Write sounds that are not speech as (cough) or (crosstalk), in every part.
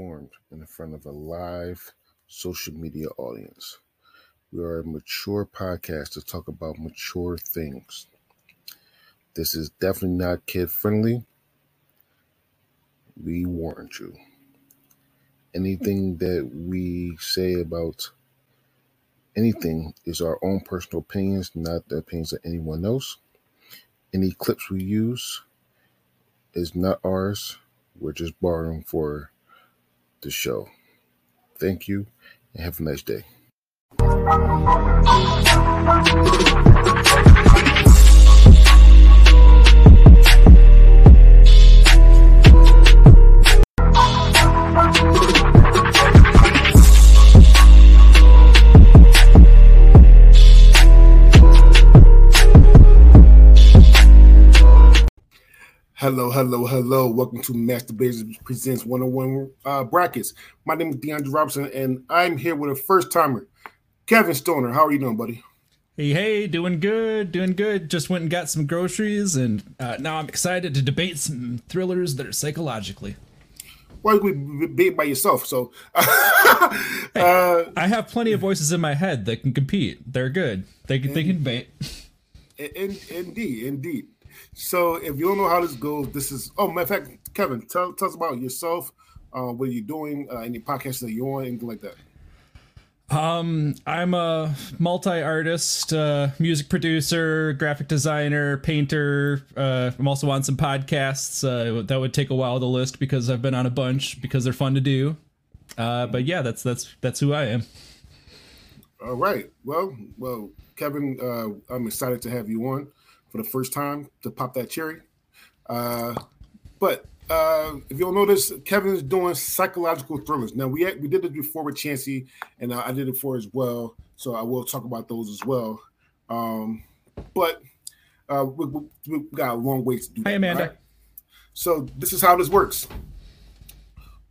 performed in front of a live social media audience. We are a mature podcast to talk about mature things. This is definitely not kid friendly. We warn you. Anything (laughs) that we say about anything is our own personal opinions, not the opinions of anyone else. Any clips we use is not ours. We're just borrowing for the show. Thank you and have a nice day. Hello, hello, hello. Welcome to Master Blazers Presents 101 uh, Brackets. My name is DeAndre Robinson, and I'm here with a first timer, Kevin Stoner. How are you doing, buddy? Hey, hey, doing good, doing good. Just went and got some groceries, and uh, now I'm excited to debate some thrillers that are psychologically. Well, you debate by yourself, so. (laughs) hey, uh, I have plenty of voices in my head that can compete. They're good. They can, they can debate. Indeed, indeed. So if you don't know how this goes, this is oh matter of fact, Kevin, tell, tell us about yourself. Uh, what are you doing? Uh, any podcasts that you're on? Anything like that? Um, I'm a multi-artist, uh, music producer, graphic designer, painter. Uh, I'm also on some podcasts. Uh, that would take a while to list because I've been on a bunch because they're fun to do. Uh, but yeah, that's that's that's who I am. All right. Well, well, Kevin, uh, I'm excited to have you on for the first time to pop that cherry. Uh, but uh, if you don't notice, Kevin is doing psychological thrillers. Now we had, we did it before with Chancey, and I did it for as well. So I will talk about those as well. Um, but uh, we, we, we, got a long way to do. Hi, Amanda. Right? So this is how this works.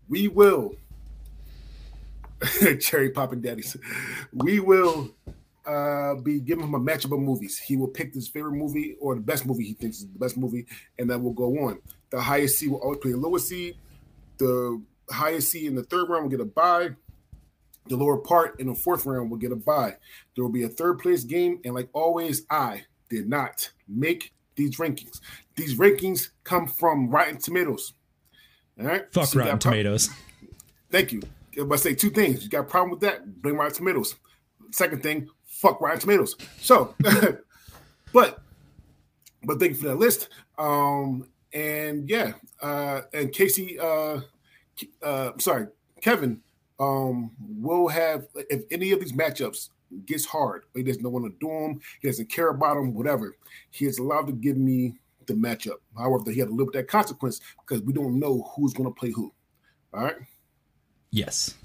We will (laughs) cherry popping daddies. We will uh, be giving him a matchup of movies. He will pick his favorite movie or the best movie he thinks is the best movie, and that will go on. The highest seed will always play the lowest seed. The highest seed in the third round will get a bye. The lower part in the fourth round will get a bye. There will be a third place game, and like always, I did not make these rankings. These rankings come from Rotten Tomatoes. All right, fuck so Rotten Tomatoes. Thank you. If I say two things, you got a problem with that? Blame Rotten Tomatoes. Second thing, fuck Rotten Tomatoes. So, (laughs) but but thank you for that list. Um, and yeah, uh, and Casey, uh, uh, sorry, Kevin, um, will have if any of these matchups gets hard, he doesn't want to do them, he doesn't care about them, whatever. He is allowed to give me the matchup. However, he had to live with that consequence because we don't know who's going to play who. All right. Yes.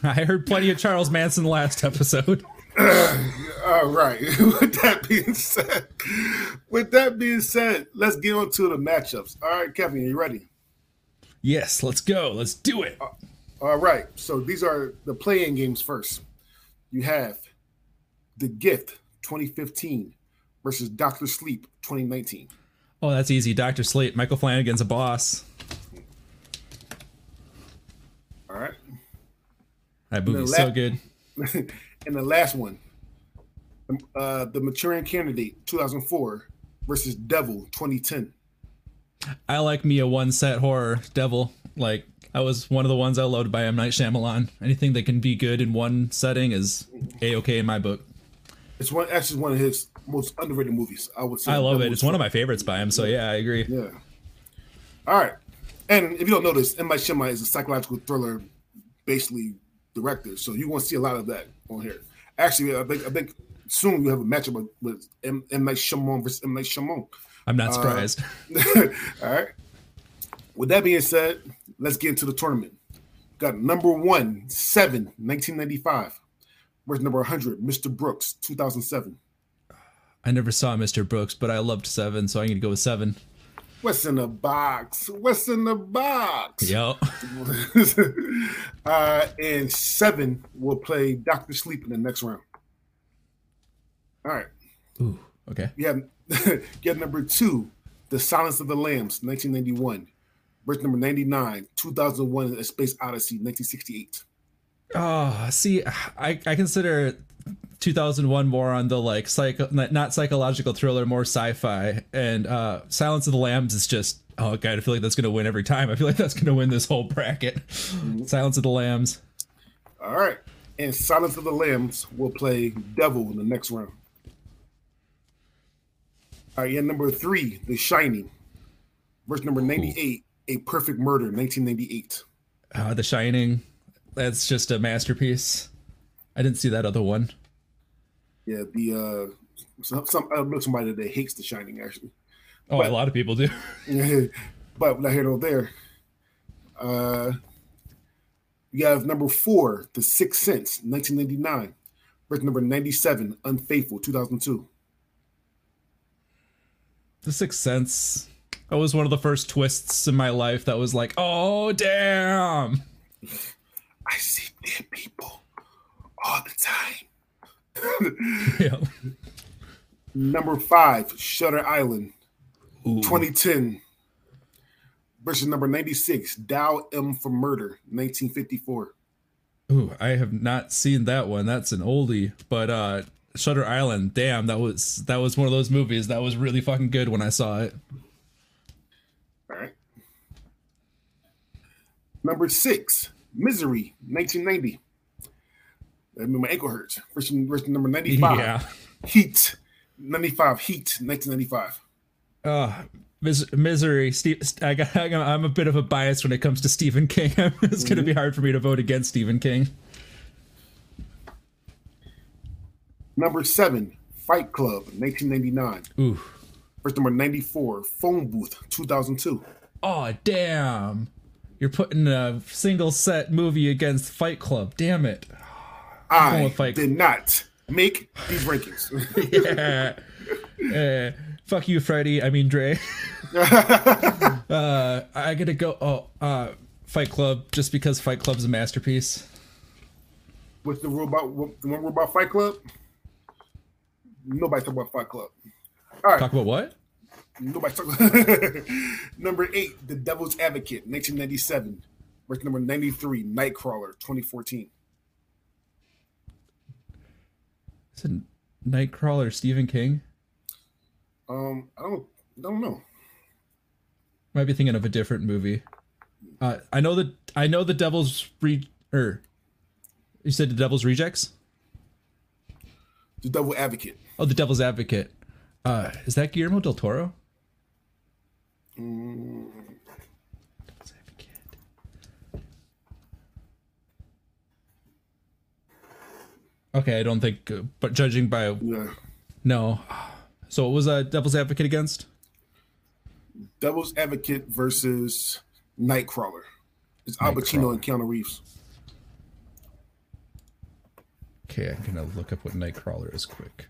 (laughs) I heard plenty of Charles Manson last episode. (laughs) all right. (laughs) with that being said, with that being said, let's get on to the matchups. All right, Kevin, you ready? Yes, let's go. Let's do it. Uh, all right. So these are the playing games first. You have The Gift 2015 versus Doctor Sleep 2019. Oh, that's easy. Doctor Sleep. Michael Flanagan's a boss. All right. That movie's la- so good. (laughs) and the last one, uh, the Manchurian Candidate 2004 versus Devil 2010. I like me a one set horror Devil. Like I was one of the ones I loved by M Night Shyamalan. Anything that can be good in one setting is a okay in my book. It's one actually one of his most underrated movies. I would say. I love it. It's one of my favorites by him. So yeah, I agree. Yeah. All right. And if you don't know this, M Night Shyamalan is a psychological thriller, basically director. So you want to see a lot of that on here. Actually, I think I think soon you have a matchup with M. M. Night Shyamalan versus M. Night Shyamalan. I'm not surprised. Uh, (laughs) all right. With that being said, let's get into the tournament. Got number one, seven, 1995. Where's number 100, Mr. Brooks, 2007. I never saw Mr. Brooks, but I loved seven, so I'm going to go with seven. What's in the box? What's in the box? Yep. (laughs) uh, and seven will play Doctor Sleep in the next round. All right. Ooh. Okay. Yeah. (laughs) Get number two, The Silence of the Lambs, 1991, verse number 99, 2001, A Space Odyssey, 1968. Oh, see, I, I consider 2001 more on the like psycho, not psychological thriller, more sci-fi, and uh, Silence of the Lambs is just oh god, I feel like that's gonna win every time. I feel like that's gonna win this whole bracket. Mm-hmm. Silence of the Lambs. All right, and Silence of the Lambs will play Devil in the next round. All right, yeah, number three, The Shining, verse number 98, Ooh. A Perfect Murder, 1998. Uh, the Shining, that's just a masterpiece. I didn't see that other one. Yeah, the uh, some, some I know somebody that hates The Shining actually. Oh, but, a lot of people do. (laughs) but not here nor there. Uh, you have number four, The Sixth Sense, 1999. Verse number 97, Unfaithful, 2002. The Sixth Sense. That was one of the first twists in my life that was like, oh, damn. (laughs) I see dead people all the time. (laughs) yeah. Number five, Shutter Island, Ooh. 2010 versus number 96, Dial M for Murder, 1954. Ooh, I have not seen that one. That's an oldie, but uh Shutter Island, damn, that was that was one of those movies that was really fucking good when I saw it. All right. Number six, Misery, 1990. I mean, my ankle hurts. Version, version number 95. Yeah. Heat, 95. Heat, 1995. Uh, Mis- misery. Steve, I got, I'm a bit of a bias when it comes to Stephen King. (laughs) it's mm-hmm. going to be hard for me to vote against Stephen King. Number seven, Fight Club, 1999. Ooh. First number 94, Phone Booth, 2002. Oh, damn. You're putting a single set movie against Fight Club. Damn it. I'm did not make these rankings. (laughs) yeah. Uh, fuck you, Freddie. I mean Dre. (laughs) uh, I gotta go. Oh, uh, Fight Club, just because Fight Club's a masterpiece. What's the rule about the one rule about Fight Club? Nobody talk about Fight Club. All right. Talk about what? Nobody talk. (laughs) number eight, The Devil's Advocate, 1997. Verse number 93, Nightcrawler, 2014. It's a Nightcrawler, Stephen King. Um, I don't, I don't know. Might be thinking of a different movie. Uh, I know that I know the Devil's re or you said the Devil's Rejects. The Devil Advocate. Oh, the Devil's Advocate. Uh, is that Guillermo del Toro? Mm. Okay, I don't think, but judging by yeah. no, so what was uh, Devil's Advocate against? Devil's Advocate versus Nightcrawler. It's Al Pacino and Keanu Reeves. Okay, I'm gonna look up what Nightcrawler is quick.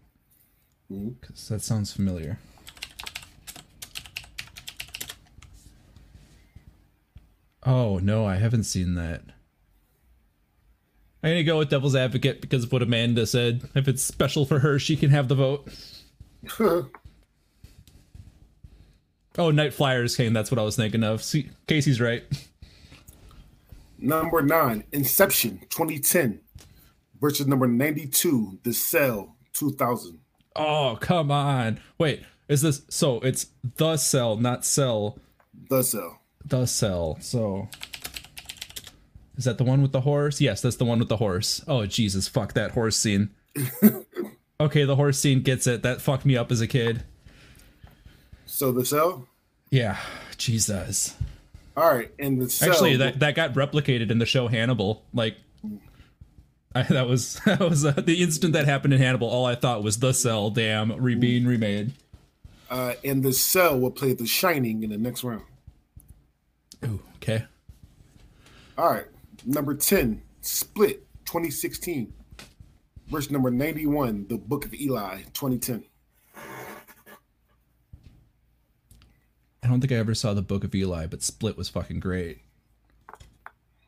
Because mm-hmm. that sounds familiar. Oh no, I haven't seen that. I'm gonna go with Devil's Advocate because of what Amanda said. If it's special for her, she can have the vote. (laughs) oh, Night Flyers came. That's what I was thinking of. See, Casey's right. Number nine, Inception, 2010, versus number 92, The Cell, 2000. Oh, come on. Wait, is this so? It's The Cell, not Cell. The Cell. The Cell. So. Is that the one with the horse? Yes, that's the one with the horse. Oh, Jesus, fuck that horse scene. (laughs) okay, the horse scene gets it. That fucked me up as a kid. So the cell? Yeah, Jesus. All right, and the cell. Actually, that that got replicated in the show Hannibal. Like, I, that was (laughs) that was uh, the instant that happened in Hannibal. All I thought was the cell. Damn, re- being remade. Uh, and the cell will play The Shining in the next round. Ooh, okay. All right, number ten, Split, 2016 verse number 91, the book of Eli, 2010. I don't think I ever saw the book of Eli, but Split was fucking great.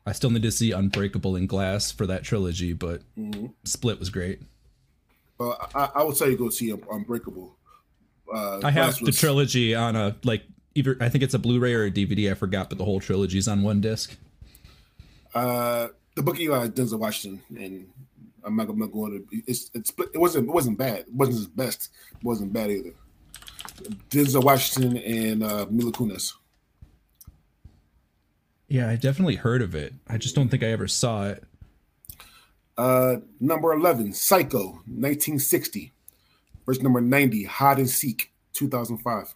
I still need to see Unbreakable and Glass for that trilogy, but mm-hmm. Split was great. Well, I, I would say you go see Unbreakable. Uh, I have the trilogy on a like either I think it's a Blu-ray or a DVD. I forgot, but the whole trilogy's on one disc. Uh, the book of Eli Denzel Washington, and I'm not gonna it's it's it wasn't it wasn't bad. It wasn't his best. It wasn't bad either. Denzel Washington and uh, Mila Kunis. Yeah, I definitely heard of it. I just don't think I ever saw it. Uh, number 11, Psycho, 1960. Verse number 90, Hide and Seek, 2005.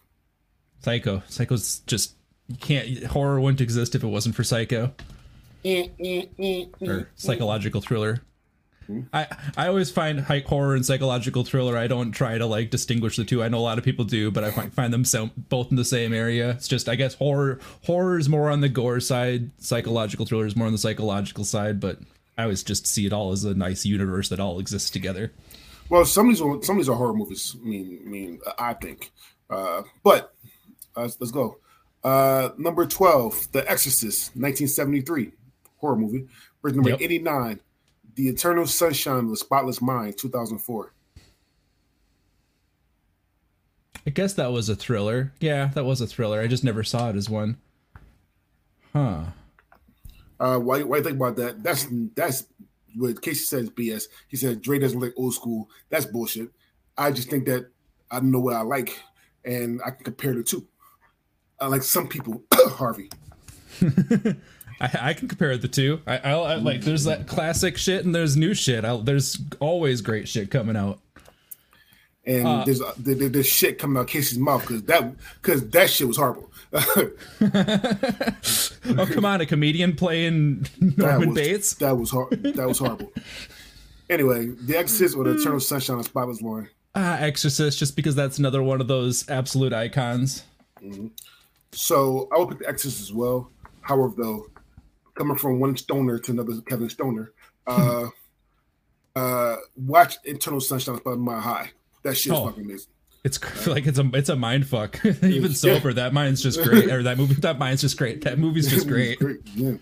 Psycho. Psycho's just, you can't, horror wouldn't exist if it wasn't for Psycho. Or psychological thriller. I I always find hike horror and psychological thriller. I don't try to like distinguish the two. I know a lot of people do, but I find, find them so, both in the same area. It's just I guess horror horror is more on the gore side, psychological thriller is more on the psychological side. But I always just see it all as a nice universe that all exists together. Well, some of these are, some of these are horror movies. I mean, I mean, I think. Uh, but uh, let's go. Uh, number twelve, The Exorcist, nineteen seventy three, horror movie. Verse number yep. eighty nine. The Eternal Sunshine of the Spotless Mind, 2004. I guess that was a thriller. Yeah, that was a thriller. I just never saw it as one. Huh. Uh, why, why you think about that? That's that's what Casey says BS. He said Dre doesn't like old school. That's bullshit. I just think that I know what I like, and I can compare the two. I like some people, (coughs) Harvey. (laughs) I, I can compare the two. I, I, I, like there's that classic shit and there's new shit. I, there's always great shit coming out. And uh, there's, there's there's shit coming out Casey's mouth because that because that shit was horrible. (laughs) oh come on, a comedian playing (laughs) Norman that was, Bates. That was hor- That was horrible. anyway, The Exorcist or The Eternal Sunshine of Spotless Mind. Ah, uh, Exorcist, just because that's another one of those absolute icons. Mm-hmm. So I would pick The Exorcist as well. However, though, coming from one stoner to another Kevin Stoner. Uh, (laughs) uh, watch Eternal Sunshine of My High. That shit's oh, fucking amazing. It's (laughs) like it's a it's a mind fuck. (laughs) Even sober, yeah. that mind's just great. Or that movie, that mind's just great. That movie's just great. great. Yeah.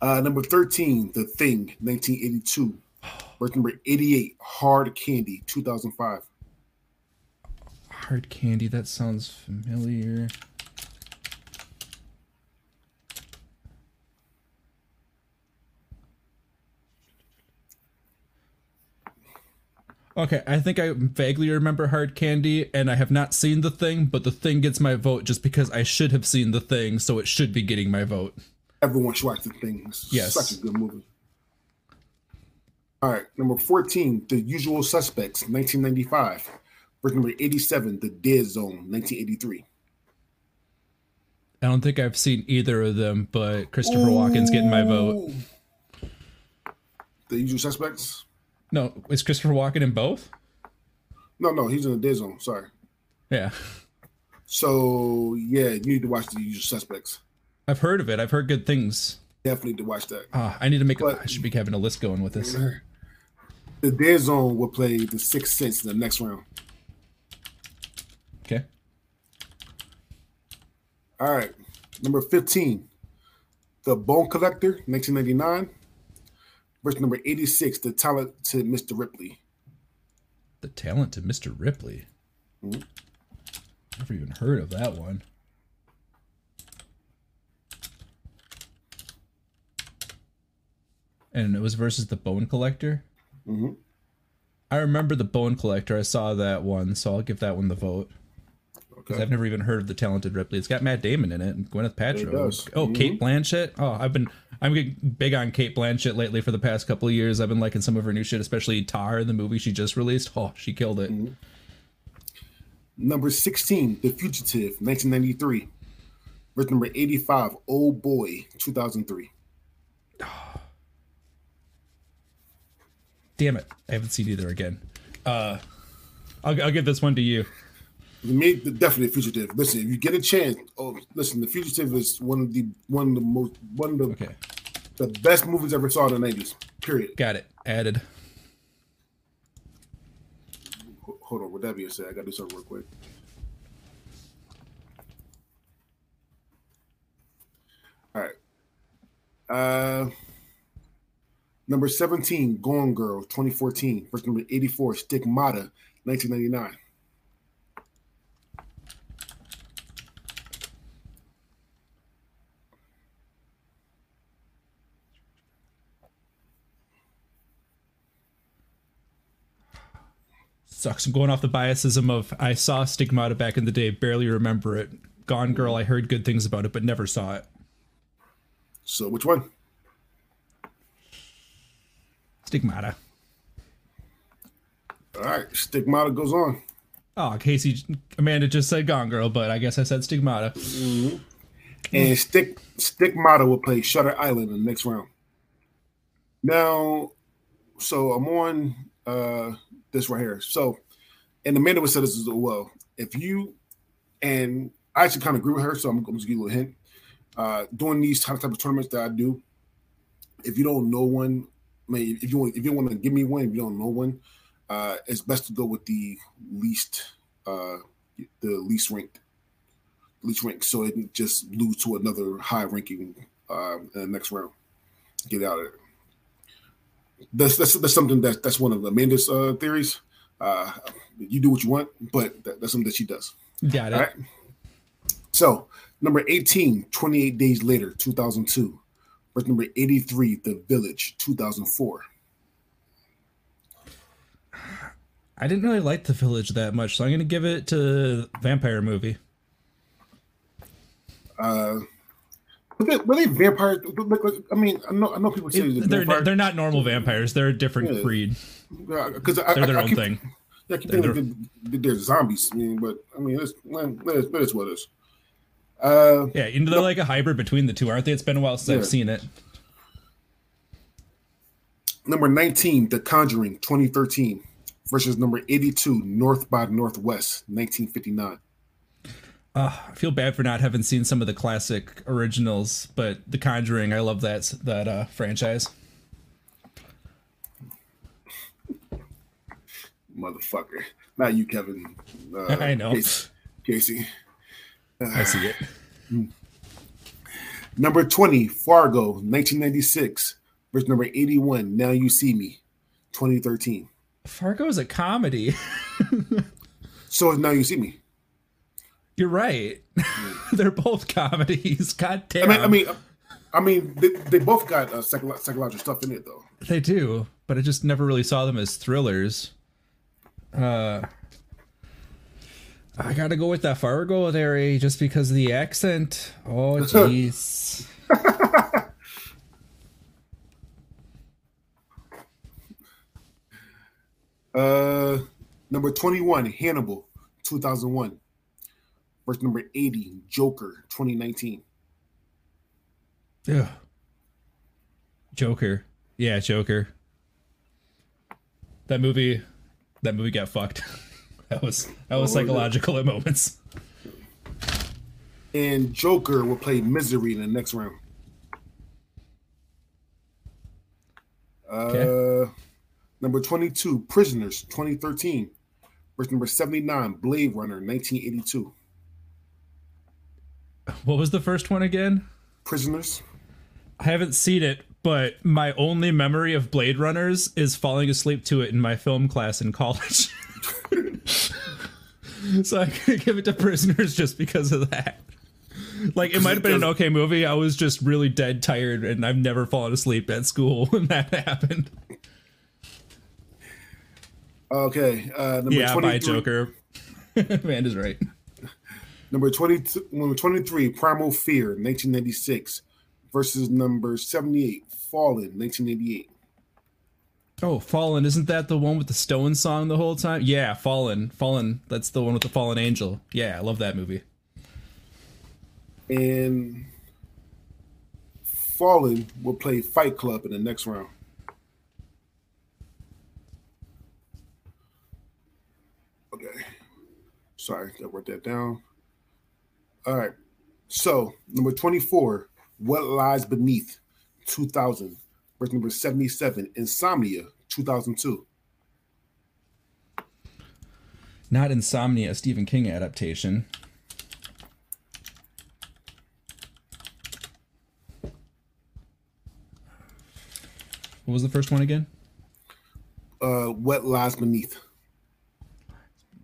Uh, number thirteen, The Thing, nineteen eighty two. Verse number eighty eight, Hard Candy, two thousand five. Hard Candy. That sounds familiar. Okay, I think I vaguely remember Hard Candy, and I have not seen the thing, but the thing gets my vote just because I should have seen the thing, so it should be getting my vote. Everyone should watch the thing. It's yes, such a good movie. All right, number fourteen, The Usual Suspects, nineteen ninety five. Verse number eighty-seven, The Dead Zone, nineteen eighty-three. I don't think I've seen either of them, but Christopher Ooh. Walken's getting my vote. The Usual Suspects. No, is Christopher Walken in both? No, no, he's in the dead zone. Sorry. Yeah. So yeah, you need to watch the Usual Suspects. I've heard of it. I've heard good things. Definitely to watch that. Ah, I need to make. But, a, I should be having a list going with this. The Dead Zone will play the Sixth Sense in the next round. Okay. All right, number fifteen, The Bone Collector, nineteen ninety nine. Verse number 86, the talented Mr. Ripley. The talented Mr. Ripley. Mm-hmm. Never even heard of that one. And it was versus the Bone Collector. Mm-hmm. I remember the Bone Collector. I saw that one, so I'll give that one the vote. Because okay. I've never even heard of the talented Ripley. It's got Matt Damon in it and Gwyneth Paltrow. Oh, mm-hmm. Cate Blanchett. Oh, I've been I'm big on Cate Blanchett lately for the past couple of years. I've been liking some of her new shit, especially Tar, the movie she just released. Oh, she killed it. Mm-hmm. Number 16, The Fugitive, 1993. Verse number 85, Old Boy, 2003. (sighs) Damn it. I haven't seen either again. Uh, I'll, I'll give this one to you. Me the, definitely fugitive. Listen, if you get a chance, oh, listen, the fugitive is one of the one of the most one of the okay. the best movies I ever saw in the nineties. Period. Got it. Added. Hold on. With that being said, I gotta do something real quick. All right. Uh, number 17, Gone Girl, 2014. Verse number 84, Stigmata, 1999. Sucks. I'm going off the biasism of I saw Stigmata back in the day, barely remember it. Gone Girl, I heard good things about it, but never saw it. So which one? Stigmata. All right, Stigmata goes on. Oh, Casey, Amanda just said Gone Girl, but I guess I said Stigmata. And Stick Stigmata will play Shutter Island in the next round. Now, so I'm on uh this right here. So, and Amanda would say this as well. If you and I actually kind of agree with her, so I'm, going to give you a little hint. Uh, doing these type, type of tournaments that I do, if you don't know one, I mean, if you want, if you want to give me one, if you don't know one, uh, it's best to go with the least, uh, the least ranked, least ranked, so it just lose to another high ranking uh, in the next round. Get out of it. That's that's, that's something that that's one of Amanda's uh, theories. Uh, you do what you want, but that, that's something that she does. Got it. All right. So, number 18, 28 Days Later, 2002. Verse number 83, The Village, 2004. I didn't really like The Village that much, so I'm going to give it to Vampire Movie. Uh, were they, were they vampires? I mean, I know, I know people say It- they're they're, they're not normal vampires. They're a different Yeah. breed. Because I, They're their I, I own keep, thing. Yeah, I keep They're thinking that they're zombies. I mean, but I mean, it's, well, it's, but it's what it is. Uh, Yeah, you know, they're like a hybrid between the two, aren't they? It's been a while since Yeah. I've seen it. number 19, The Conjuring, 2013, versus number 82, North by Northwest, 1959. Uh, I feel bad for not having seen some of the classic originals, but The Conjuring, I love that that uh, franchise. Motherfucker. Not you, Kevin. Uh, (laughs) I know. Casey. Casey. I see it. (sighs) Number 20, Fargo, 1996, versus number 81, Now You See Me, 2013. Fargo is a comedy. (laughs) So Now You See Me. You're right. (laughs) they're both comedies. (laughs) God damn. I mean, I mean, I mean, they, they both got uh, psycholo- psychological stuff in it, though. They do, but I just never really saw them as thrillers. Uh, I gotta go with that Fargo there, eh, just because of the accent. Oh, (laughs) jeez. Uh, number 21, Hannibal, 2001, versus number 80, Joker, 2019. Ugh. Joker. Yeah, Joker. That movie. That movie got fucked. (laughs) that was that was Oh, yeah. psychological at moments. And Joker will play Misery in the next round. Uh, number 22, Prisoners, 2013, versus number 79, Blade Runner, 1982. What was the first one again? Prisoners. I haven't seen it, but my only memory of Blade Runners is falling asleep to it in my film class in college. (laughs) so I could give it to Prisoners just because of that. Like it might have been an okay movie. I was just really dead tired, and I've never fallen asleep at school (laughs) when that happened. Okay. Uh, number Yeah, 23, by Joker. (laughs) Amanda's right. Number 22, number 23, Primal Fear, 1996, versus number 78, Fallen, 1988. Oh, Fallen, isn't that the one with the Stone song the whole time? Yeah, Fallen. Fallen, that's the one with the fallen angel. Yeah, I love that movie. And Fallen will play Fight Club in the next round. Okay. Sorry, I wrote that down. All right. So, number 24, What Lies Beneath, 2000. Verse number 77, Insomnia, 2002. Not Insomnia, a Stephen King adaptation. What was the first one again? Uh, what Lies Beneath.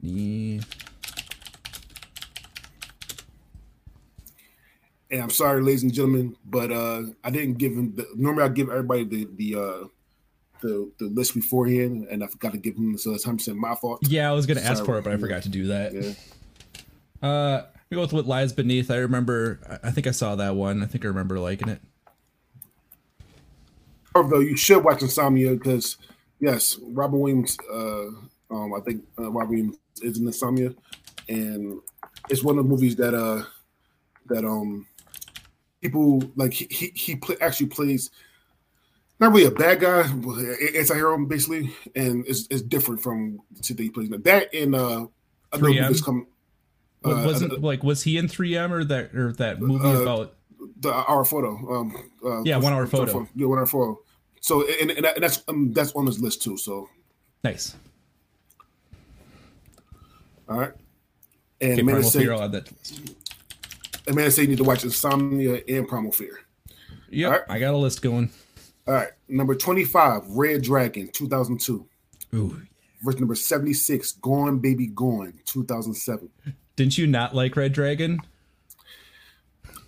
Yeah. And I'm sorry, ladies and gentlemen, but uh, I didn't give him. The, normally, I give everybody the the uh, the, the list beforehand, and I forgot to give him so it's 100 my fault. Yeah, I was gonna ask for it, but I forgot to do that. Yeah. Uh, we go with what lies beneath. I remember. I- I think I saw that one. I think I remember liking it. Although you should watch Insomnia because yes, Robin Williams. Uh, um, I think uh, Robin Williams is in Insomnia, and it's one of the movies that uh that um people like he he, he play, actually plays not really a bad guy, anti hero basically, and it's, it's different from the two that he plays. That and uh, other 3M? movies come. Uh, wasn't like was he in 3M or that or that movie uh, about? the hour photo. Um, uh, Yeah, One Hour Photo. Yeah, one hour photo. So and, and, that's um, that's on his list too. So Nice. all right. And Okay, man, Primal say, Fear. I'll add that. to the list. and man, say you need to watch Insomnia and Primal Fear. Yep, Alright. I got a list going. All right, number twenty-five, Red Dragon, two thousand two. Ooh, Verse number seventy-six, Gone Baby Gone, two thousand seven. didn't you not like Red Dragon?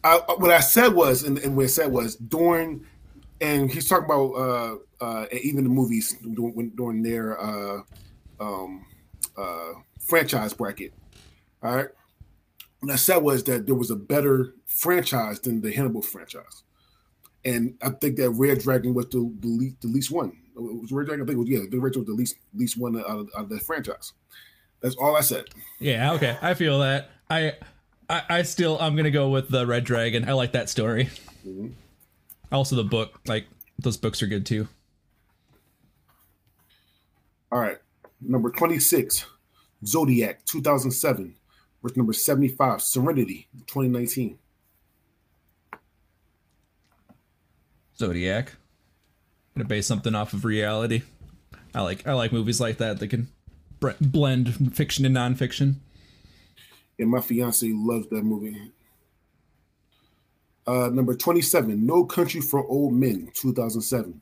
I, what I said was, and, and what I said was during, and he's talking about uh, uh, even the movies during, during their uh, um, uh, franchise bracket. All right, what I said was that there was a better franchise than the Hannibal franchise, and I think that Red Dragon was the, the, least, the least one. It was Red Dragon. I think it was yeah, the Red Dragon was the least least one out of, out of the franchise. That's all I said. Yeah, okay, I feel that. I, I, I still I'm gonna go with the Red Dragon. I like that story. Mhm. Also, the book, like those books are good too. All right. Number 26, Zodiac, 2007. Verse number 75, Serenity, 2019. Zodiac. Gonna base something off of reality. I like I like movies like that that can bre- blend fiction and nonfiction. And my fiance loves that movie. Uh, number 27, No Country for Old Men, 2007.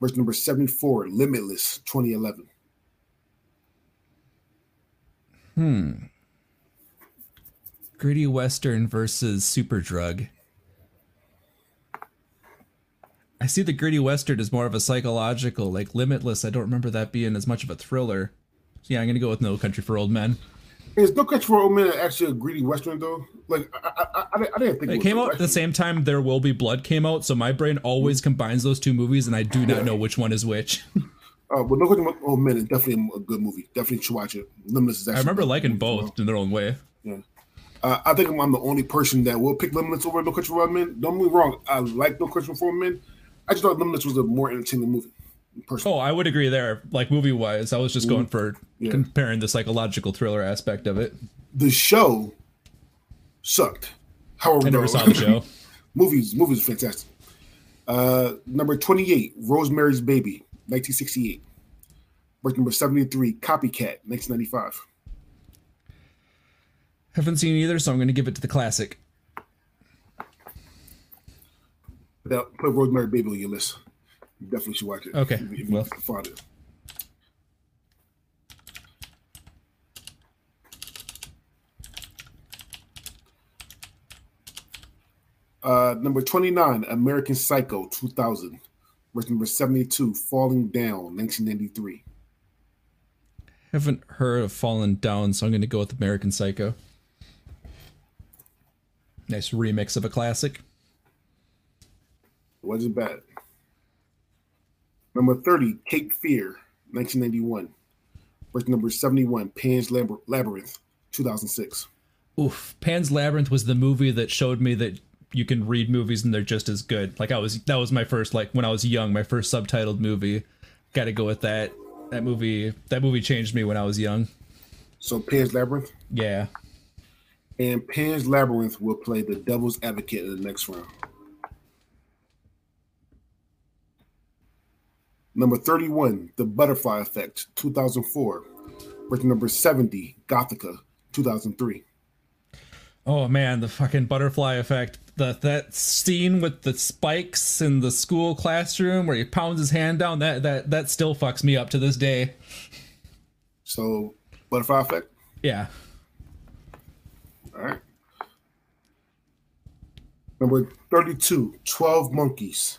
Verse number 74, Limitless, 2011. Gritty Western versus Super Drug. I see the Gritty Western as more of a psychological, like Limitless. I don't remember that being as much of a thriller. So yeah, I'm gonna go with No Country for Old Men. Is No Country for Old Men actually a Gritty Western, though? Like, I, I, I, I didn't think It was came out at the same time There Will Be Blood came out, so my brain always combines those two movies, and I do not know which one is which. (laughs) Uh, but No Country for Old Men is definitely a good movie. Definitely should watch it. Limitless is actually I remember liking movie as well. both in their own way. Uh, I think I'm the only person that will pick Limitless over No Country for Old Men. Don't get me wrong, I like No Country for Old Men. I just thought Limitless was a more entertaining movie. Personally, Oh, I would agree there. Like movie wise, I was just going for Yeah. comparing the psychological thriller aspect of it. the show sucked. However, I never saw the show. (laughs) movies, movies, fantastic. Uh, number 28, Rosemary's Baby, 1968. Verse number 73, Copycat, 1995. Haven't seen either, so I'm going to give it to the classic. Now, put Rosemary Baby on your list. You definitely should watch it. Okay, If, if well. find it. Uh, number 29, American Psycho, 2000. Verse number 72, Falling Down, 1993. Haven't heard of Falling Down, so I'm going to go with American Psycho. Nice remix of a classic. Wasn't bad. Number 30, Cape Fear, 1991. Verse number 71, Pan's Labyrinth, 2006. Oof, Pan's Labyrinth was the movie that showed me that you can read movies and they're just as good. Like I was, that was my first, like when I was young, my first subtitled movie. Got to go with that. That movie, that movie changed me when I was young. So Pan's Labyrinth. Yeah. And Pan's Labyrinth will play the devil's advocate in the next round. Number 31, The Butterfly Effect, 2004. Verse number 70, Gothika, 2003. Oh man, the fucking butterfly effect. The that scene with the spikes in the school classroom where he pounds his hand down, that that that still fucks me up to this day. So, Butterfly Effect. Yeah. All right. Number 32, 12 Monkeys,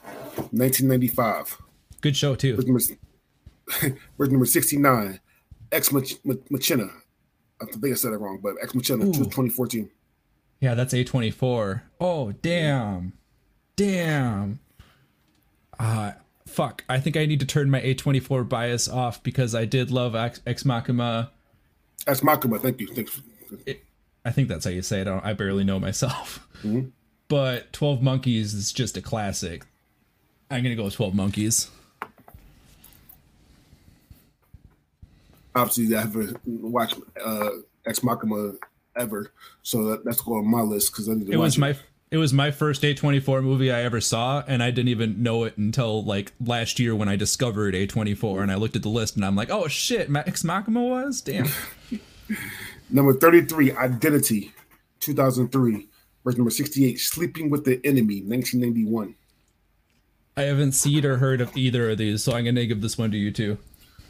1995. Good show too. Verse number, verse (laughs) number 69, Ex Machina. I think I said it wrong, but Ex Machina, 2014. Yeah, that's A24. Oh, damn. Damn. Uh, fuck. I think I need to turn my A24 bias off because I did love Ex, Ex Machina. Ex Machina, thank you. Thanks. It, I think that's how you say it. I, I barely know myself. Mm-hmm. But 12 Monkeys is just a classic. I'm going to go with 12 Monkeys. Obviously, I haven't watched uh, Ex Machina ever, so that, that's going on my list because I need to it was my it was my first A24 movie I ever saw, and I didn't even know it until like last year when I discovered A24, and I looked at the list and I'm like, oh shit, Ex Machina was damn. (laughs) number 33, Identity, 2003. Verse number 68, Sleeping with the Enemy, 1991. I haven't seen or heard of either of these, so I'm gonna give this one to you too.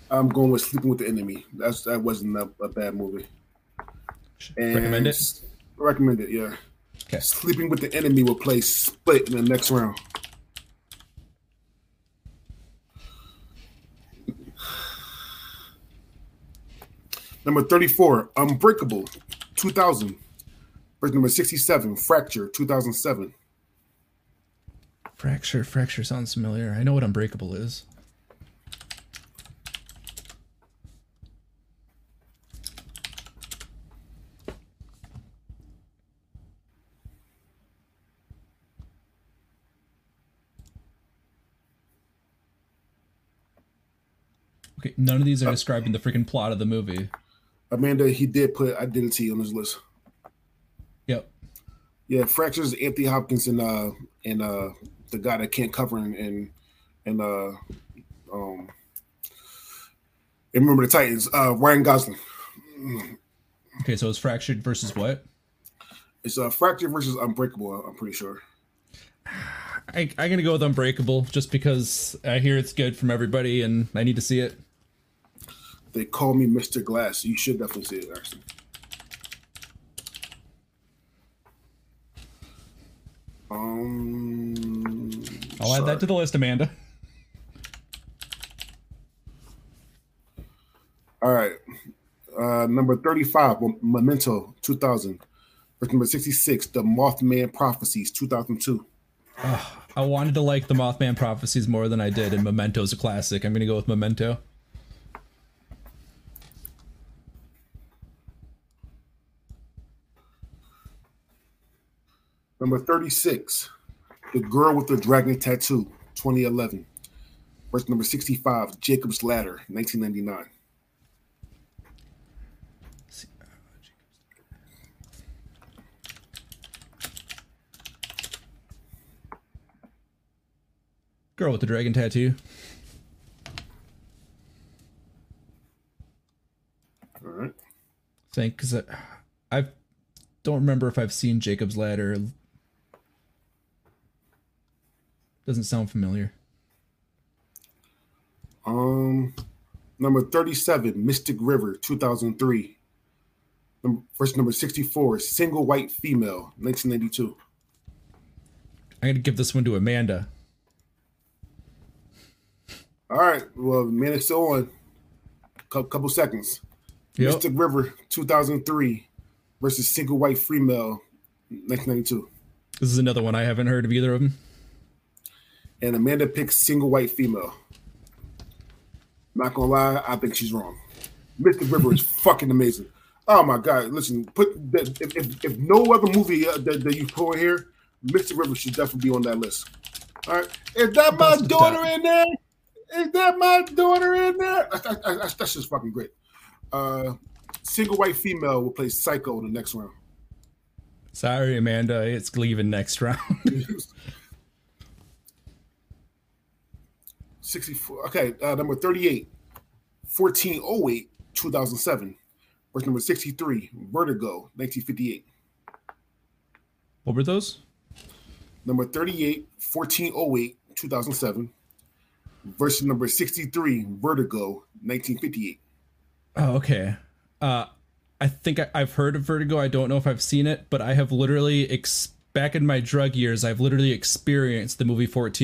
I'm going with Sleeping with the Enemy. That's that wasn't a, a bad movie. And recommend it. Recommend it, yeah. Okay. Sleeping with the Enemy will play Split in the next round. Number 34, Unbreakable, 2000. Verse number 67, Fracture, 2007. Fracture, Fracture sounds familiar. I know what Unbreakable is. Okay, none of these are uh, describing the freaking plot of the movie. Amanda, he did put identity on his list. Yep. Yeah, fractures Anthony Hopkins and uh and uh the guy that can't cover and and, and uh um and remember the Titans, uh Ryan Gosling. Okay, so it's fractured versus what? It's uh fractured versus unbreakable, I'm pretty sure. I, I'm gonna go with Unbreakable just because I hear it's good from everybody and I need to see it. They call me Mr. Glass. You should definitely see it, actually. Um, I'll sorry. add that to the list, Amanda. All right. Uh, number 35, Memento 2000. Verse number 66, The Mothman Prophecies 2002. I wanted to like The Mothman Prophecies more than I did, and Memento's a classic. I'm going to go with Memento. Number 36, The Girl with the Dragon Tattoo, 2011. Verse number 65, Jacob's Ladder, 1999. Girl with the dragon tattoo. All right. Think because I, I don't remember if I've seen Jacob's Ladder Doesn't sound familiar. Um, number 37, Mystic River, 2003. Number, first number 64, Single White Female, 1992. I'm going to give this one to Amanda. All right. Well, Amanda's still on. Couple, couple seconds. Yep. Mystic River, 2003 versus Single White Female, 1992. This is another one I haven't heard of either of them and Amanda picks single white female. Not gonna lie, I think she's wrong. Mystic River is (laughs) fucking amazing. Oh my god! Listen, put if, if, if no other movie uh, that, that you put here, Mystic River should definitely be on that list. All right, is that my daughter in there? Is that my daughter in there? That's, that's, that's just fucking great. Uh, single white female will play Psycho in the next round. Sorry, Amanda, it's leaving next round. (laughs) (laughs) 64. Okay, uh, number 38, 1408, 2007. Verse number 63, Vertigo, 1958. What were those? Number 38, 1408, 2007. Verse number 63, Vertigo, 1958. Oh, okay. Uh, I think I, have heard of Vertigo. I don't know if I've seen it, but I have literally, ex- back in my drug years, I've literally experienced the movie 14.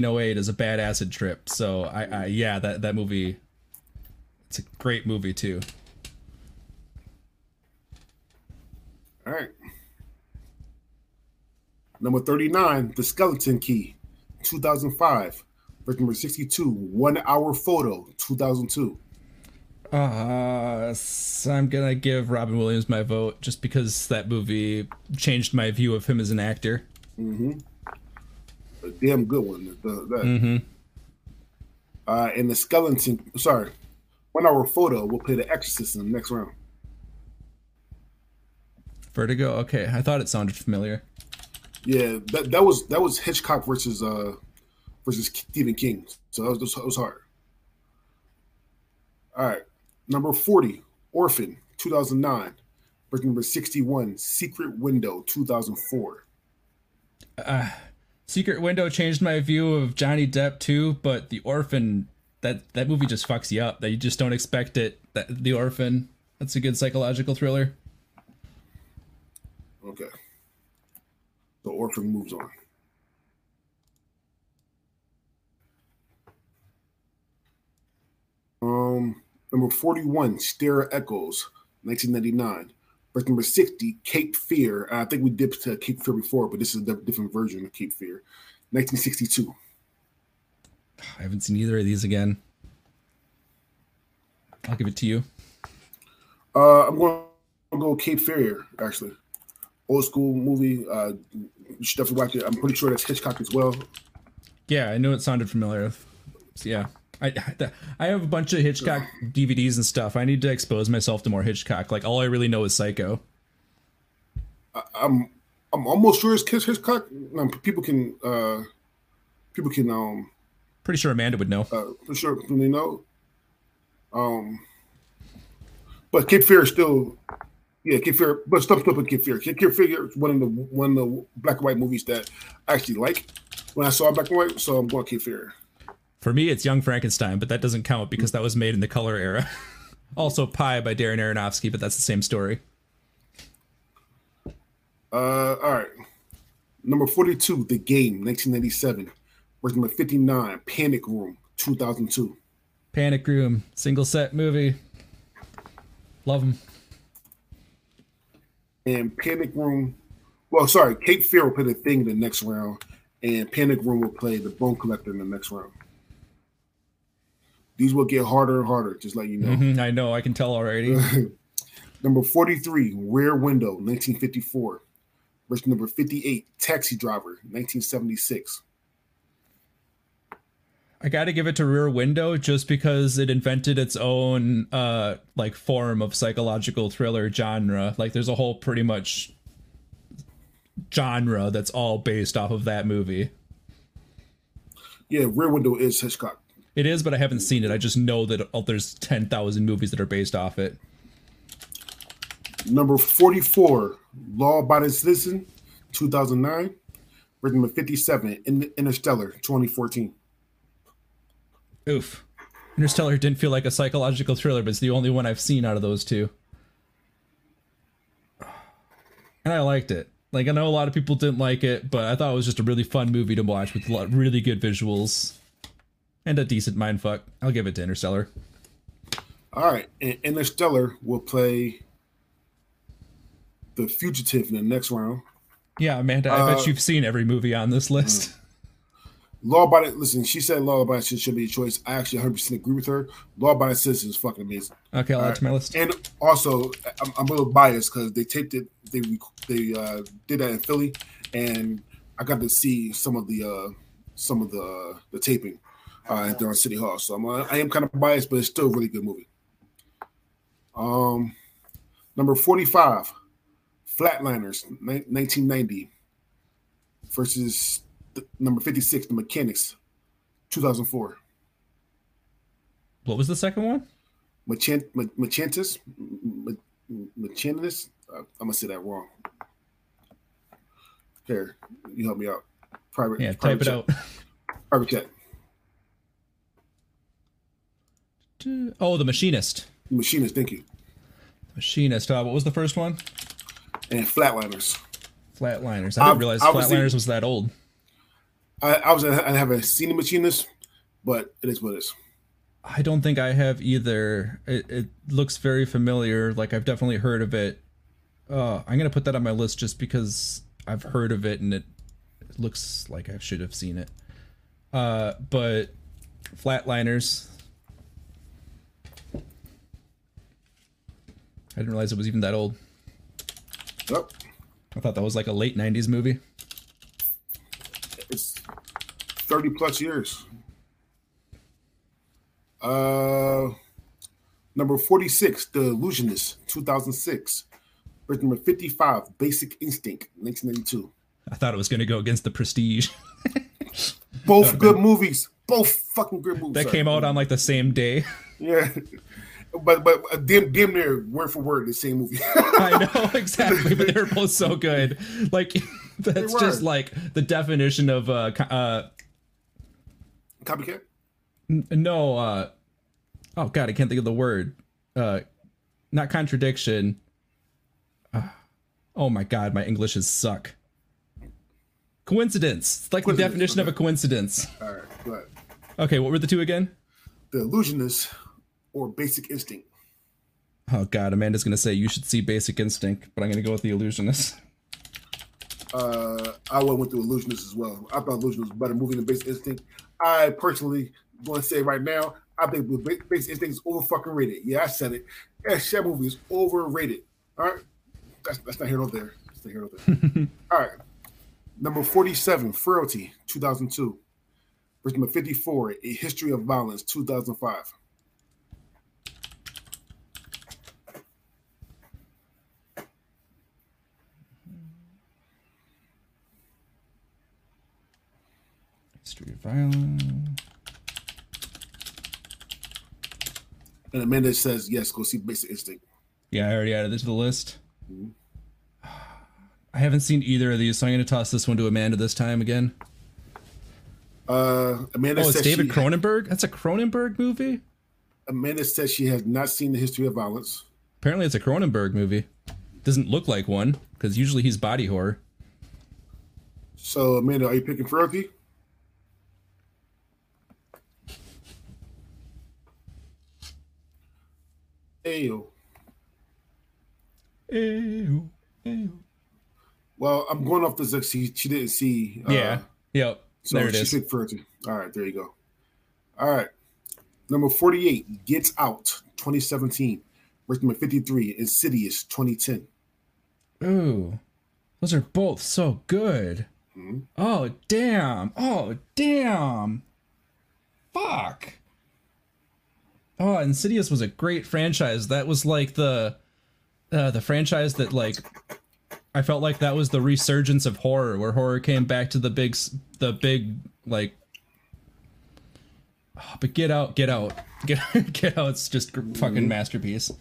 No Aid is a bad acid trip. So I, I yeah, that that movie. It's a great movie too. All right. Number 39, The Skeleton Key, 2005. Verse number 62, One Hour Photo, 2002. Uh, so I'm gonna give Robin Williams my vote just because that movie changed my view of him as an actor. Mm-hmm. A damn good one. The, that. Mm-hmm. Uh, and the skeleton, sorry, one hour photo will play the Exorcist in the next round. Vertigo. Okay, I thought it sounded familiar. Yeah, that that was that was Hitchcock versus uh versus Stephen King. So that was that was hard. All right, number forty, Orphan, two thousand nine. Break number sixty-one, Secret Window, two thousand four. Uh, Secret Window changed my view of Johnny Depp too, but The Orphan that that movie just fucks you up. That you just don't expect it. That The Orphan, that's a good psychological thriller. Okay. The Orphan moves on. Um, number 41, Stir of Echoes, 1999. Verse number 60, Cape Fear. I think we dipped to Cape Fear before, but this is a different version of Cape Fear. 1962. I haven't seen either of these again. I'll give it to you. Uh, I'm going to go Cape Fear, actually. Old school movie. Uh, you should definitely watch it. I'm pretty sure that's Hitchcock as well. Yeah, I knew it sounded familiar. So, yeah. I, I have a bunch of Hitchcock DVDs and stuff. I need to expose myself to more Hitchcock. Like all I really know is Psycho. I, I'm I'm almost sure it's Kiss Hitchcock. Um, people can uh people can um pretty sure Amanda would know. Uh, for sure, they know. Um, but Kid Fear is still yeah, Kid Fear, but stuff still put Cape Fear. Kid Fear is one of the one of the black and white movies that I actually like when I saw black and white. So I'm going Kid Fear. For me, it's Young Frankenstein, but that doesn't count because that was made in the color era. (laughs) also, Pi by Darren Aronofsky, but that's the same story. Uh, all right. Number 42, The Game, 1997. Verse number 59, Panic Room, 2002. Panic Room, single set movie. Love them. And Panic Room, well, sorry, Cape Fear will play the thing in the next round, and Panic Room will play the Bone Collector in the next round. These will get harder and harder, just let you know. Mm-hmm, I know, I can tell already. (laughs) number 43, Rear Window, 1954. Verse number 58, Taxi Driver, 1976. I got to give it to Rear Window just because it invented its own uh like form of psychological thriller genre. Like there's a whole pretty much genre that's all based off of that movie. Yeah, Rear Window is Hitchcock. It is, but I haven't seen it. I just know that oh, there's 10,000 movies that are based off it. Number 44, Law Abiding Citizen, 2009. Written number 57, in- Interstellar, 2014. Oof. Interstellar didn't feel like a psychological thriller, but it's the only one I've seen out of those two. And I liked it. Like, I know a lot of people didn't like it, but I thought it was just a really fun movie to watch with a lot really good visuals and a decent mindfuck. I'll give it to Interstellar. All right, and Interstellar will play the Fugitive in the next round. Yeah, Amanda, I uh, bet you've seen every movie on this list. Law Abiding, listen, she said Law Abiding should, should be a choice. I actually 100% agree with her. Law Abiding is fucking amazing. Okay, I'll add right. to my list. And also, I'm, I'm a little biased because they taped it, they they uh, did that in Philly, and I got to see some of the uh, some of the uh, the taping uh, during City Hall. So I'm uh, I am kind of biased, but it's still a really good movie. Um, number 45, Flatliners, 1990 versus number 56, The Mechanics, 2004. What was the second one? Machant, Machantis, Machantis. Uh, I'm gonna say that wrong. Here, you help me out. Private. Yeah, private type it out. (laughs) Private chat. Oh, the machinist. Machinist. Thank you. Machinist. Uh, what was the first one? And Flatliners. Flatliners. I didn't realize obviously- Flatliners was that old. I, I was I haven't seen the Machinist, but it is what it is. I don't think I have either. It, it looks very familiar. Like I've definitely heard of it. Uh, I'm gonna put that on my list just because I've heard of it and it, it looks like I should have seen it. Uh, but Flatliners. I didn't realize it was even that old. Yep. I thought that was like a late '90s movie. It's 30 plus years. Uh, number 46, The Illusionist, 2006. Verse number 55, Basic Instinct, 1992. I thought it was gonna go against the Prestige. Both good movies. Both fucking good movies. that Sorry. came out on like the same day. Yeah. But but uh, damn, damn near word for word the same movie. (laughs) I know (laughs) exactly, but they were both so good. Like (laughs) that's just like the definition of uh, uh Copycat? no uh oh god, I can't think of the word. Uh not contradiction. Uh, oh my god, my English is suck. Coincidence. It's like the definition of a coincidence. All right, go ahead. Okay, what were the two again? The Illusionist or Basic Instinct. Oh god, Amanda's gonna say you should see Basic Instinct, but I'm gonna go with the Illusionist. Uh, I went with the Illusionist as well. I thought Illusionist was a better movie than Basic Instinct. I personally want to say right now, I think Basic Instinct is over fucking rated. Yeah, I said it. That shit movie is overrated. All right, that's that's not here nor there. That's not here nor there. (laughs) All right, number forty-seven, Frailty, two thousand two. Number fifty-four, A History of Violence, two thousand five. History of violence. And Amanda says yes. Go see Basic Instinct. Yeah, I already added this to the list. (sighs) I haven't seen either of these, so I'm going to toss this one to Amanda this time again. Uh, Amanda Oh, it's says David she, Cronenberg? That's a Cronenberg movie? Amanda says she has not seen the History of Violence. Apparently, it's a Cronenberg movie. Doesn't look like one, because usually he's body horror. So, Amanda, are you picking Frailty? Ayo. Ew, ew. Well, I'm going off this. like, She, she didn't see. Uh, Yeah. Yep. So there it she is. picked Frailty. All right, there you go. All right. Number 48, Gets Out, 2017. Verse number 53, Insidious, 2010. Ooh. Those are both so good. Hmm? Oh, damn. Oh, damn. Fuck. Oh, Insidious was a great franchise. That was like the uh, the franchise that like I felt like that was the resurgence of horror where horror came back to the big the big like Oh, but get out, get out. (laughs) Get get out. It's just a fucking masterpiece.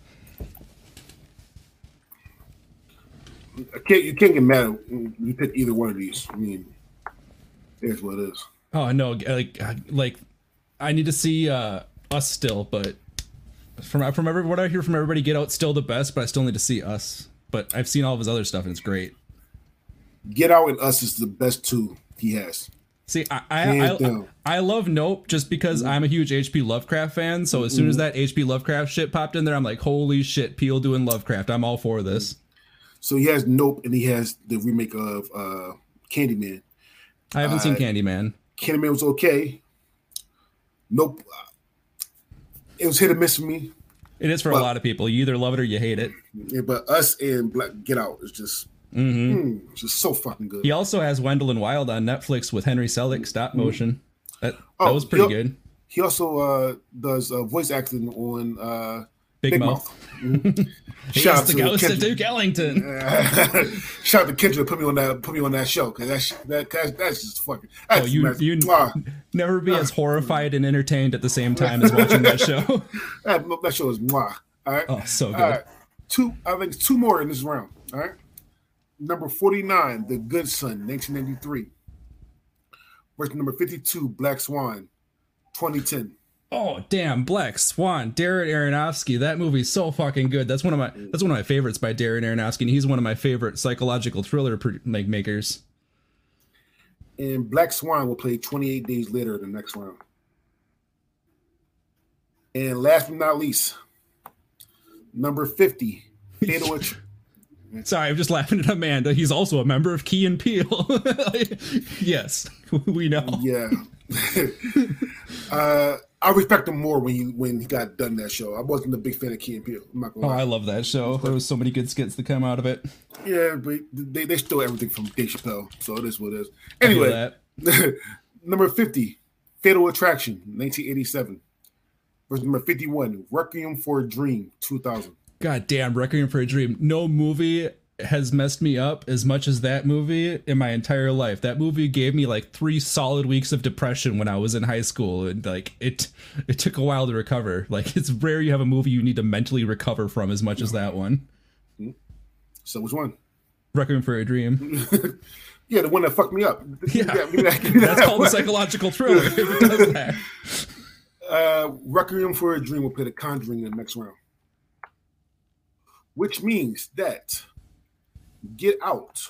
I can't, you can't get mad you pick either one of these. I mean, here's what it is. Oh no, like like I need to see uh us still, but from from every, what I hear from everybody, Get Out still the best, but I still need to see us. But I've seen all of his other stuff and it's great. Get Out and Us is the best two he has. See, I I, I. I love Nope just because I'm a huge H.P. Lovecraft fan. So as soon as that H.P. Lovecraft shit popped in there, I'm like, holy shit, Peele doing Lovecraft. I'm all for this. So he has Nope and he has the remake of uh, Candyman. I haven't seen Uh, Candyman. Candyman was okay. Nope. It was hit or miss for me. It is for a lot of people. You either love it or you hate it. Yeah, but Us and Black Get Out is just, mm, just so fucking good. He also has Wendell and Wild on Netflix with Henry Selick stop motion. That that Oh, was pretty yep. good. He also uh, does uh, voice acting on uh, Big, Big Mouth. Mouth. Shout out the to ghost of Duke Ellington. (laughs) Shout out to Kendrick. Put me on that. Put me on that show because that's that, that's that's just fucking. That's, Oh, you that's, you mwah. never be as horrified and entertained at the same time as watching that show. (laughs) that, that show is mwah. All right. Oh, so good. All right. Two. I think it's two more in this round. All right. Number forty nine, The Good Son, nineteen ninety three. Versus number fifty two, Black Swan, twenty ten. Oh damn, Black Swan, Darren Aronofsky. That movie's so fucking good. That's one of my that's one of my favorites by Darren Aronofsky, and he's one of my favorite psychological thriller like makers. And Black Swan will play 28 days later in the next round. And last but not least, number 50, Fatal (laughs) Att- Sorry, I'm just laughing at Amanda. He's also a member of Key and Peele. (laughs) yes, (laughs) we know. Yeah. uh, I respect him more when he when he got done that show. I wasn't a big fan of Key and Peele. I'm not gonna Oh, lie. I love that show. There was so many good skits that come out of it. Yeah, but they, they stole everything from Dave Chappelle, so it is what it is. Anyway, (laughs) number 50, Fatal Attraction, 1987. Versus number 51, Requiem for a Dream, 2000. God damn, Requiem for a Dream. No movie has messed me up as much as that movie in my entire life. That movie gave me like three solid weeks of depression when I was in high school, and like it, it took a while to recover. Like it's rare you have a movie you need to mentally recover from as much as that one. So which one? Requiem for a Dream. (laughs) Yeah, the one that fucked me up. (laughs) Yeah. Give me that- give me (laughs) That's that called a psychological thriller. If it does that. Uh, Requiem for a Dream will play the Conjuring in the next round. Which means that Get Out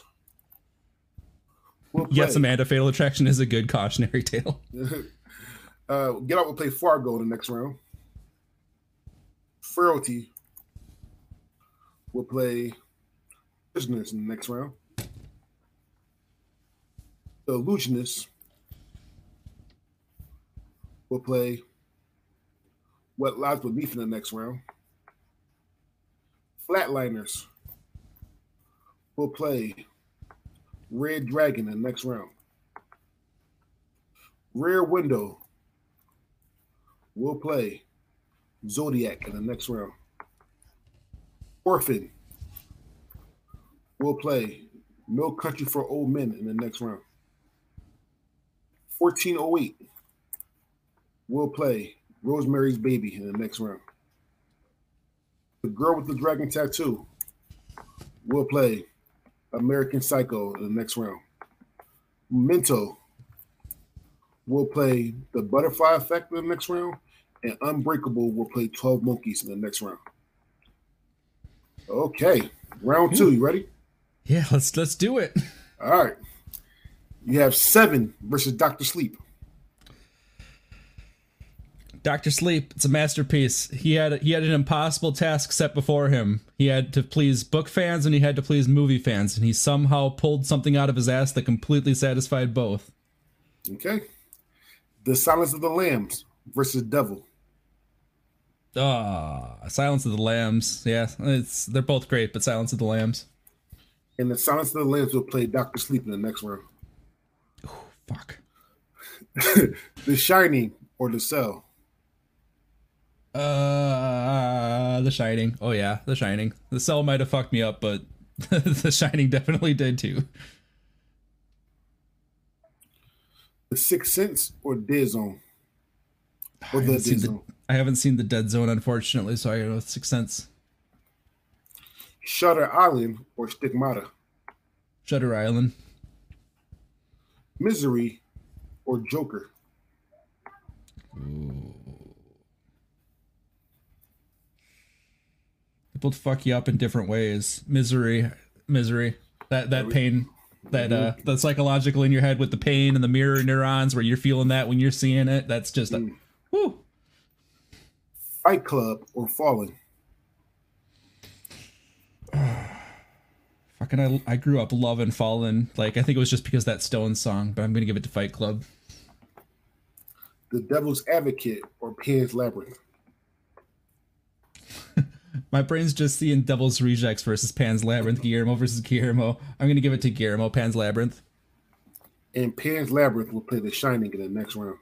will Yes, Amanda. Fatal Attraction is a good cautionary tale. (laughs) uh, Get Out will play Fargo in the next round. Frailty will play Prisoners in the next round. The Illusionist will play What Lies Beneath in the next round. Flatliners will play Red Dragon in the next round. Rear Window will play Zodiac in the next round. Orphan will play No Country for Old Men in the next round. 1408 will play Rosemary's Baby in the next round. The Girl with the Dragon Tattoo will play American Psycho in the next round. Memento will play The Butterfly Effect in the next round. And Unbreakable will play 12 Monkeys in the next round. Okay, round two. You ready? Yeah, let's let's do it. All right. You have seven versus Doctor Sleep. Doctor Sleep, it's a masterpiece. He had he had an impossible task set before him. He had to please book fans and he had to please movie fans, and he somehow pulled something out of his ass that completely satisfied both. Okay. The Silence of the Lambs versus Devil. Ah, Silence of the Lambs. Yeah, it's they're both great, but Silence of the Lambs. And the Silence of the Lambs will play Doctor Sleep in the next round. Fuck. (laughs) The Shining or The Cell. Uh, The Shining. Oh yeah, The Shining. The Cell might have fucked me up, but (laughs) The Shining definitely did too. The Sixth Sense or Dead Zone. Or I The haven't, seen Dead the, Zone. I haven't seen the Dead Zone, unfortunately, so I know Sixth Sense. Shutter Island or Stigmata. Shutter Island. Misery or Joker. They both fuck you up in different ways. Misery, misery. That that pain, that uh, the psychological in your head with the pain and the mirror neurons, where you're feeling that when you're seeing it. That's just a, whoo. Fight Club or Fallen. (sighs) Fucking, I, I grew up loving Fallen. Like I think it was just because that Stone song, but I'm gonna give it to Fight Club. The Devil's Advocate or Pan's Labyrinth. My brain's just seeing Devil's Rejects versus Pan's Labyrinth, Guillermo versus Guillermo. I'm gonna give it to Guillermo, Pan's Labyrinth. And Pan's Labyrinth will play The Shining in the next round.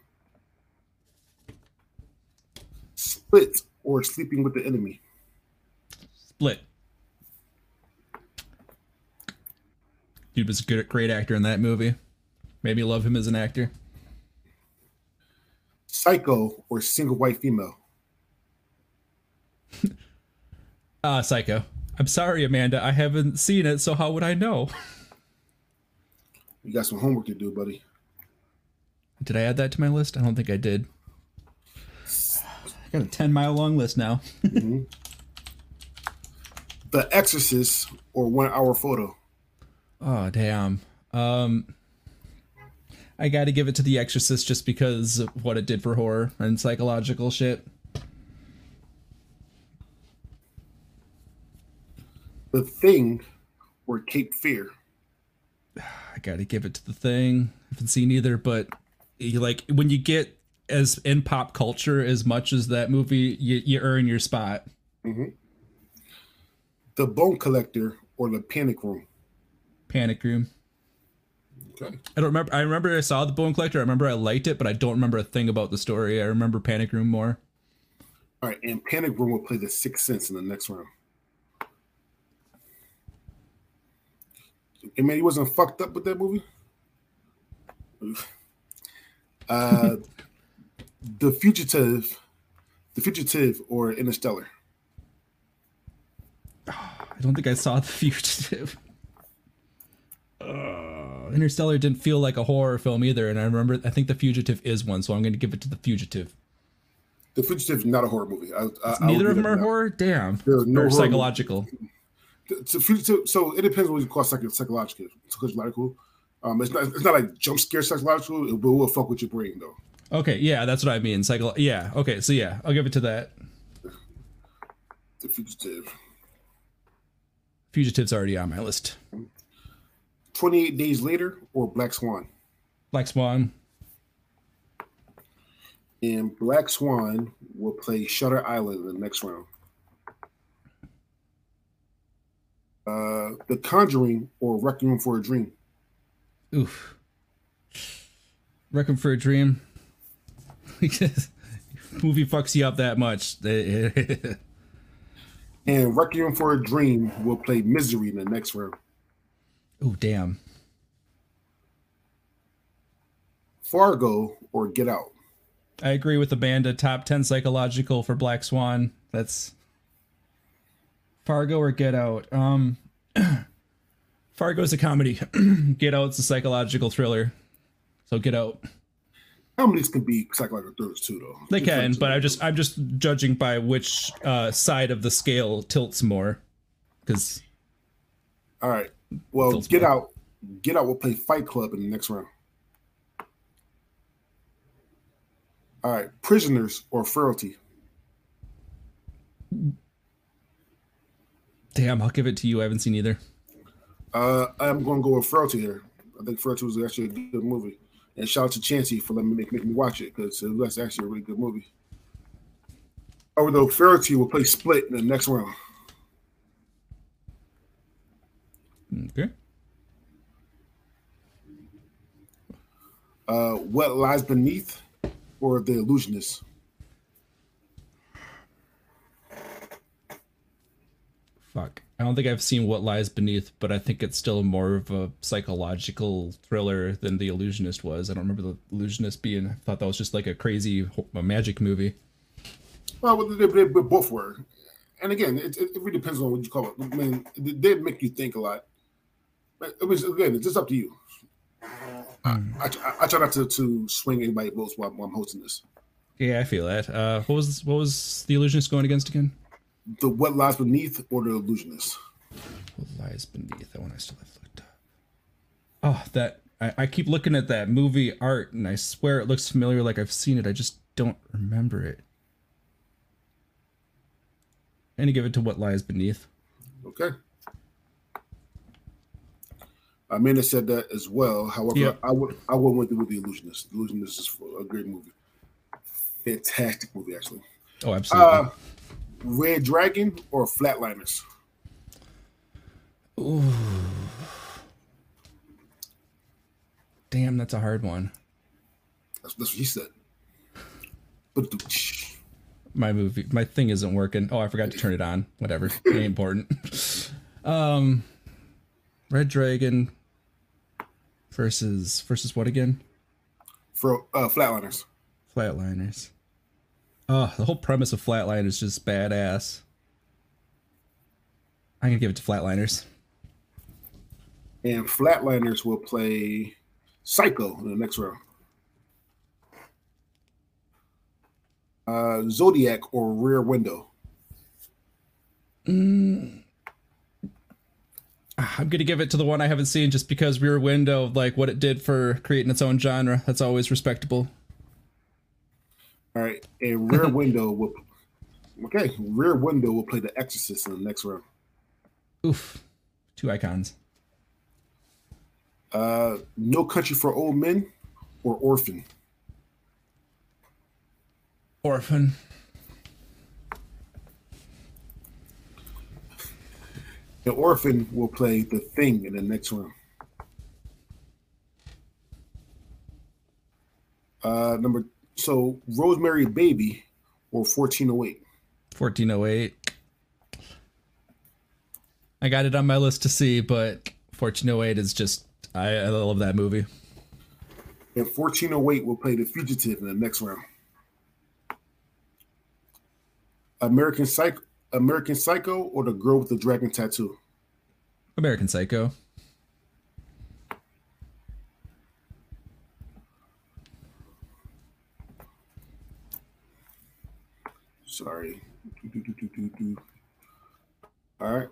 Split or Sleeping with the Enemy. Split. Dude was a good, great actor in that movie. Made me love him as an actor. Psycho or single white female. (laughs) Uh, Psycho. I'm sorry, Amanda. I haven't seen it, so how would I know? You got some homework to do, buddy. Did I add that to my list? I don't think I did. I got a 10 mile long list now. (laughs) The Exorcist or One Hour Photo. Oh, damn. Um, I got to give it to The Exorcist just because of what it did for horror and psychological shit. The Thing or Cape Fear. (sighs) I got to give it to the thing. I haven't seen either, but you like when you get as in pop culture as much as that movie, you, you earn your spot. Mm-hmm. The Bone Collector or The Panic Room. Panic Room. Okay. I don't remember. I remember I saw the Bone Collector. I remember I liked it, but I don't remember a thing about the story. I remember Panic Room more. All right, and Panic Room will play The Sixth Sense in the next round. And man, he wasn't fucked up with that movie. (sighs) Uh, (laughs) The Fugitive, The Fugitive or Interstellar. (sighs) I don't think I saw The Fugitive. Uh, Interstellar didn't feel like a horror film either, and I remember. I think The Fugitive is one, so I'm going to give it to The Fugitive. The Fugitive is not a horror movie. I, I, I Neither of them are horror. Damn. There's no or horror psychological. So, fugitive, so it depends what you call psych- psychological. Psychological. Um, it's not. It's not like jump scare psychological. but It will fuck with your brain though. Okay, yeah, that's what I mean. Psycho. Yeah. Okay, so yeah, I'll give it to that. The fugitive. Fugitive's already on my list. Twenty eight days later or Black Swan. Black Swan. And Black Swan will play Shutter Island in the next round. Uh, the Conjuring or Requiem for a Dream. Oof. Requiem for a Dream. (laughs) Movie fucks you up that much. (laughs) And Requiem for a Dream will play Misery in the next round. oh damn. Fargo or Get Out. I agree with Amanda. Top ten psychological for Black Swan. That's Fargo or Get Out. Um, (clears throat) Fargo's a comedy. (clears throat) Get Out's a psychological thriller. So Get Out. Comedies can be psychological thrillers too, though. They can, but I'm just I'm just judging by which uh, side of the scale tilts more. Because All right. Well, Get bad. Out. Get Out will play Fight Club in the next round. All right. Prisoners or Frailty. Damn, I'll give it to you. I haven't seen either. Uh, I'm going to go with Frailty here. I think Frailty was actually a good movie. And shout out to Chancey for letting me make, make me watch it because it was actually a really good movie. Although Frailty will play Split in the next round. Okay. Uh, what Lies Beneath or The Illusionist? Fuck. I don't think I've seen What Lies Beneath, but I think it's still more of a psychological thriller than The Illusionist was. I don't remember The Illusionist being. I thought that was just like a crazy a magic movie. Well, they, they, they both were. And again, it, it, it really depends on what you call it. I mean, they did make you think a lot. But it was, again, it's just up to you. I, I, I try not to, to swing anybody votes while, while I'm hosting this. Yeah, I feel that. Uh, what was what was The Illusionist going against again? The What Lies Beneath or The Illusionist? What lies beneath? That one I still have looked up. Oh, that I, I keep looking at that movie art, and I swear it looks familiar, like I've seen it. I just don't remember it. And to give it to what lies beneath. Okay. Amanda said that as well. However, Yeah. I would I would went with The Illusionist. The Illusionist is a great movie. Fantastic movie, actually. Oh, absolutely. Uh, Red Dragon or Flatliners? Ooh. Damn, that's a hard one. That's, that's what you said. But (laughs) my movie, my thing isn't working. Oh, I forgot to turn it on. Whatever, it (laughs) ain't important. (laughs) Um, Red Dragon versus versus what again? For uh, Flatliners. Flatliners. Oh, the whole premise of Flatline is just badass. I'm gonna give it to Flatliners. And Flatliners will play Psycho in the next round. Uh, Zodiac or Rear Window. I'm gonna give it to the one I haven't seen just because Rear Window, like what it did for creating its own genre. That's always respectable. All right, and Rear Window will. Okay, Rear Window will play The Exorcist in the next round. Oof, two icons. Uh, No Country for Old Men or Orphan. Orphan. The Orphan will play The Thing in the next round. Uh, number so Rosemary Baby or 1408. 1408. I got it on my list to see, but 1408 is just I, I love that movie. And 1408 will play The Fugitive in the next round. American Psycho, American Psycho, or The Girl with the Dragon Tattoo. American Psycho. Sorry. Do, do, do, do, do, do. All right.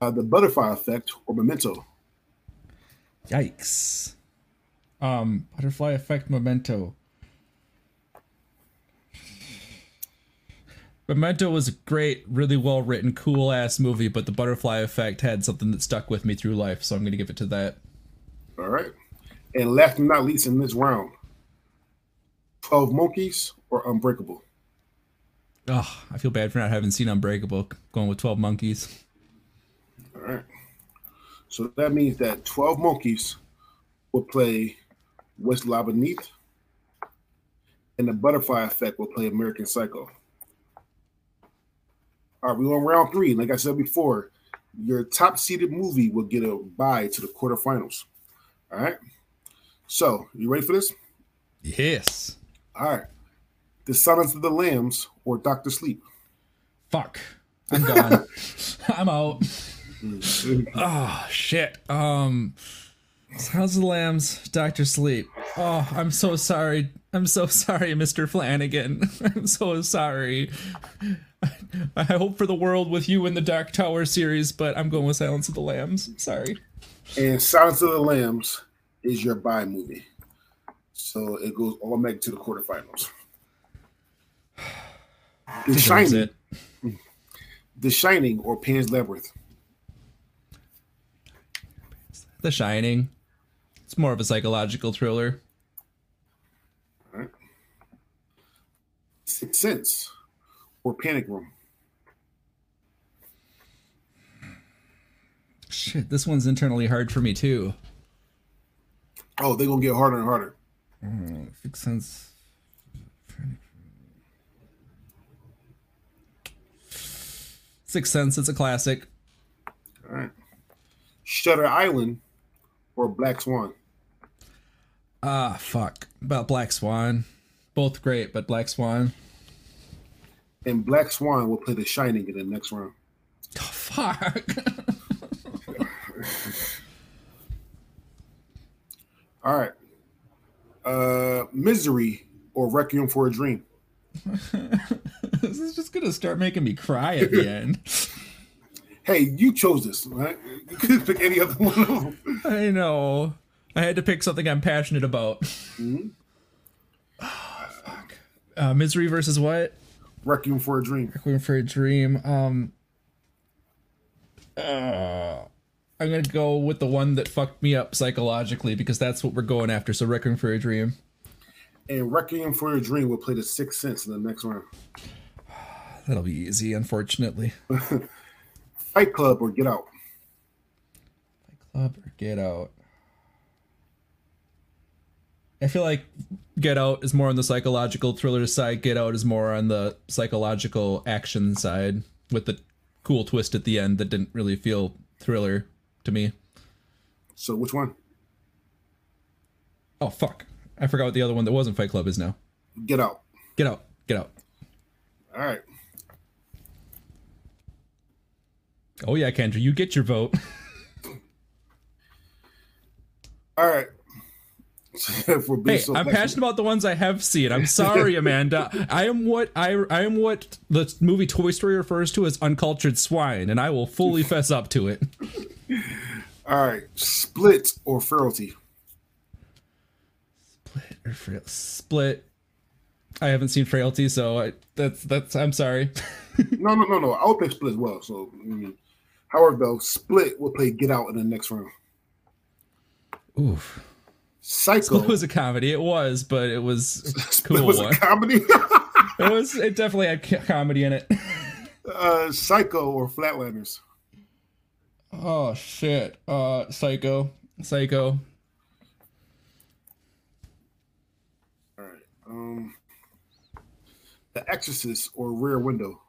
Uh, the Butterfly Effect or Memento. Yikes. Um, Butterfly Effect Memento. Memento was a great, really well written, cool ass movie, but the Butterfly Effect had something that stuck with me through life, so I'm gonna give it to that. All right. And last but not least in this round, 12 Monkeys or Unbreakable. Oh, I feel bad for not having seen Unbreakable. Going with 12 Monkeys. All right. So that means that 12 Monkeys will play What Lies Beneath, and the Butterfly Effect will play American Psycho. All right, we're on round three. Like I said before, your top seeded movie will get a bye to the quarterfinals. All right. So, you ready for this? Yes. All right. The Silence of the Lambs or Doctor Sleep. Fuck. I'm gone. (laughs) I'm out. Oh shit. Um House of the Lambs, Doctor Sleep. Oh, I'm so sorry. I'm so sorry, Mr. Flanagan. (laughs) I'm so sorry. I hope for the world with you in the Dark Tower series, but I'm going with Silence of the Lambs. Sorry. And Silence of the Lambs is your bye movie. So it goes automatic to the quarterfinals. (sighs) The Shining, it. The Shining or Pan's Labyrinth. The Shining. It's more of a psychological thriller. Sixth Sense or Panic Room. Shit, this one's internally hard for me too. Oh, they're gonna get harder and harder. Mm, Sixth Sense. Sixth Sense, it's a classic. All right. Shutter Island or Black Swan. Ah, fuck. About Black Swan. Both great, but Black Swan. And Black Swan will play The Shining in the next round. (laughs) Oh, fuck. (laughs) All right. Uh Misery or Requiem for a Dream. (laughs) this is just gonna start making me cry at the end. Hey, you chose this, right? (laughs) You could pick any other one of them. I know. I had to pick something I'm passionate about. Ah, (sighs) fuck. Uh, Misery versus what? Requiem for a Dream. Requiem for a Dream. Um. Uh, I'm gonna go with the one that fucked me up psychologically because that's what we're going after. So Requiem for a Dream. And Requiem for a Dream will play the Sixth Sense in the next round. (sighs) That'll be easy, unfortunately. (laughs) Fight Club or Get Out. Fight Club or Get Out. I feel like Get Out is more on the psychological thriller side. Get Out is more on the psychological action side with the cool twist at the end that didn't really feel thriller to me. So which one? Oh fuck. I forgot what the other one that wasn't Fight Club is now. Get out. Get out. Get out. All right. Oh yeah, Kendra, you get your vote. (laughs) All right. (laughs) Hey, so I'm passionate. passionate about the ones I have seen. I'm sorry, (laughs) Amanda. I am what I I am what the movie Toy Story refers to as uncultured swine, and I will fully fess up to it. All right. Split or Frailty. Split or frail split. I haven't seen Frailty, so I, that's that's. I'm sorry. No, no, no, no. I would pick split as well. So, mm, however, though, split will play Get Out in the next round. Oof. Psycho. It was a comedy. It was, but it was (laughs) Split cool was a comedy. (laughs) It was. It definitely had comedy in it. (laughs) uh, Psycho or Flatliners. Oh shit. Uh, Psycho. Psycho. All right. Um, The Exorcist or Rear Window.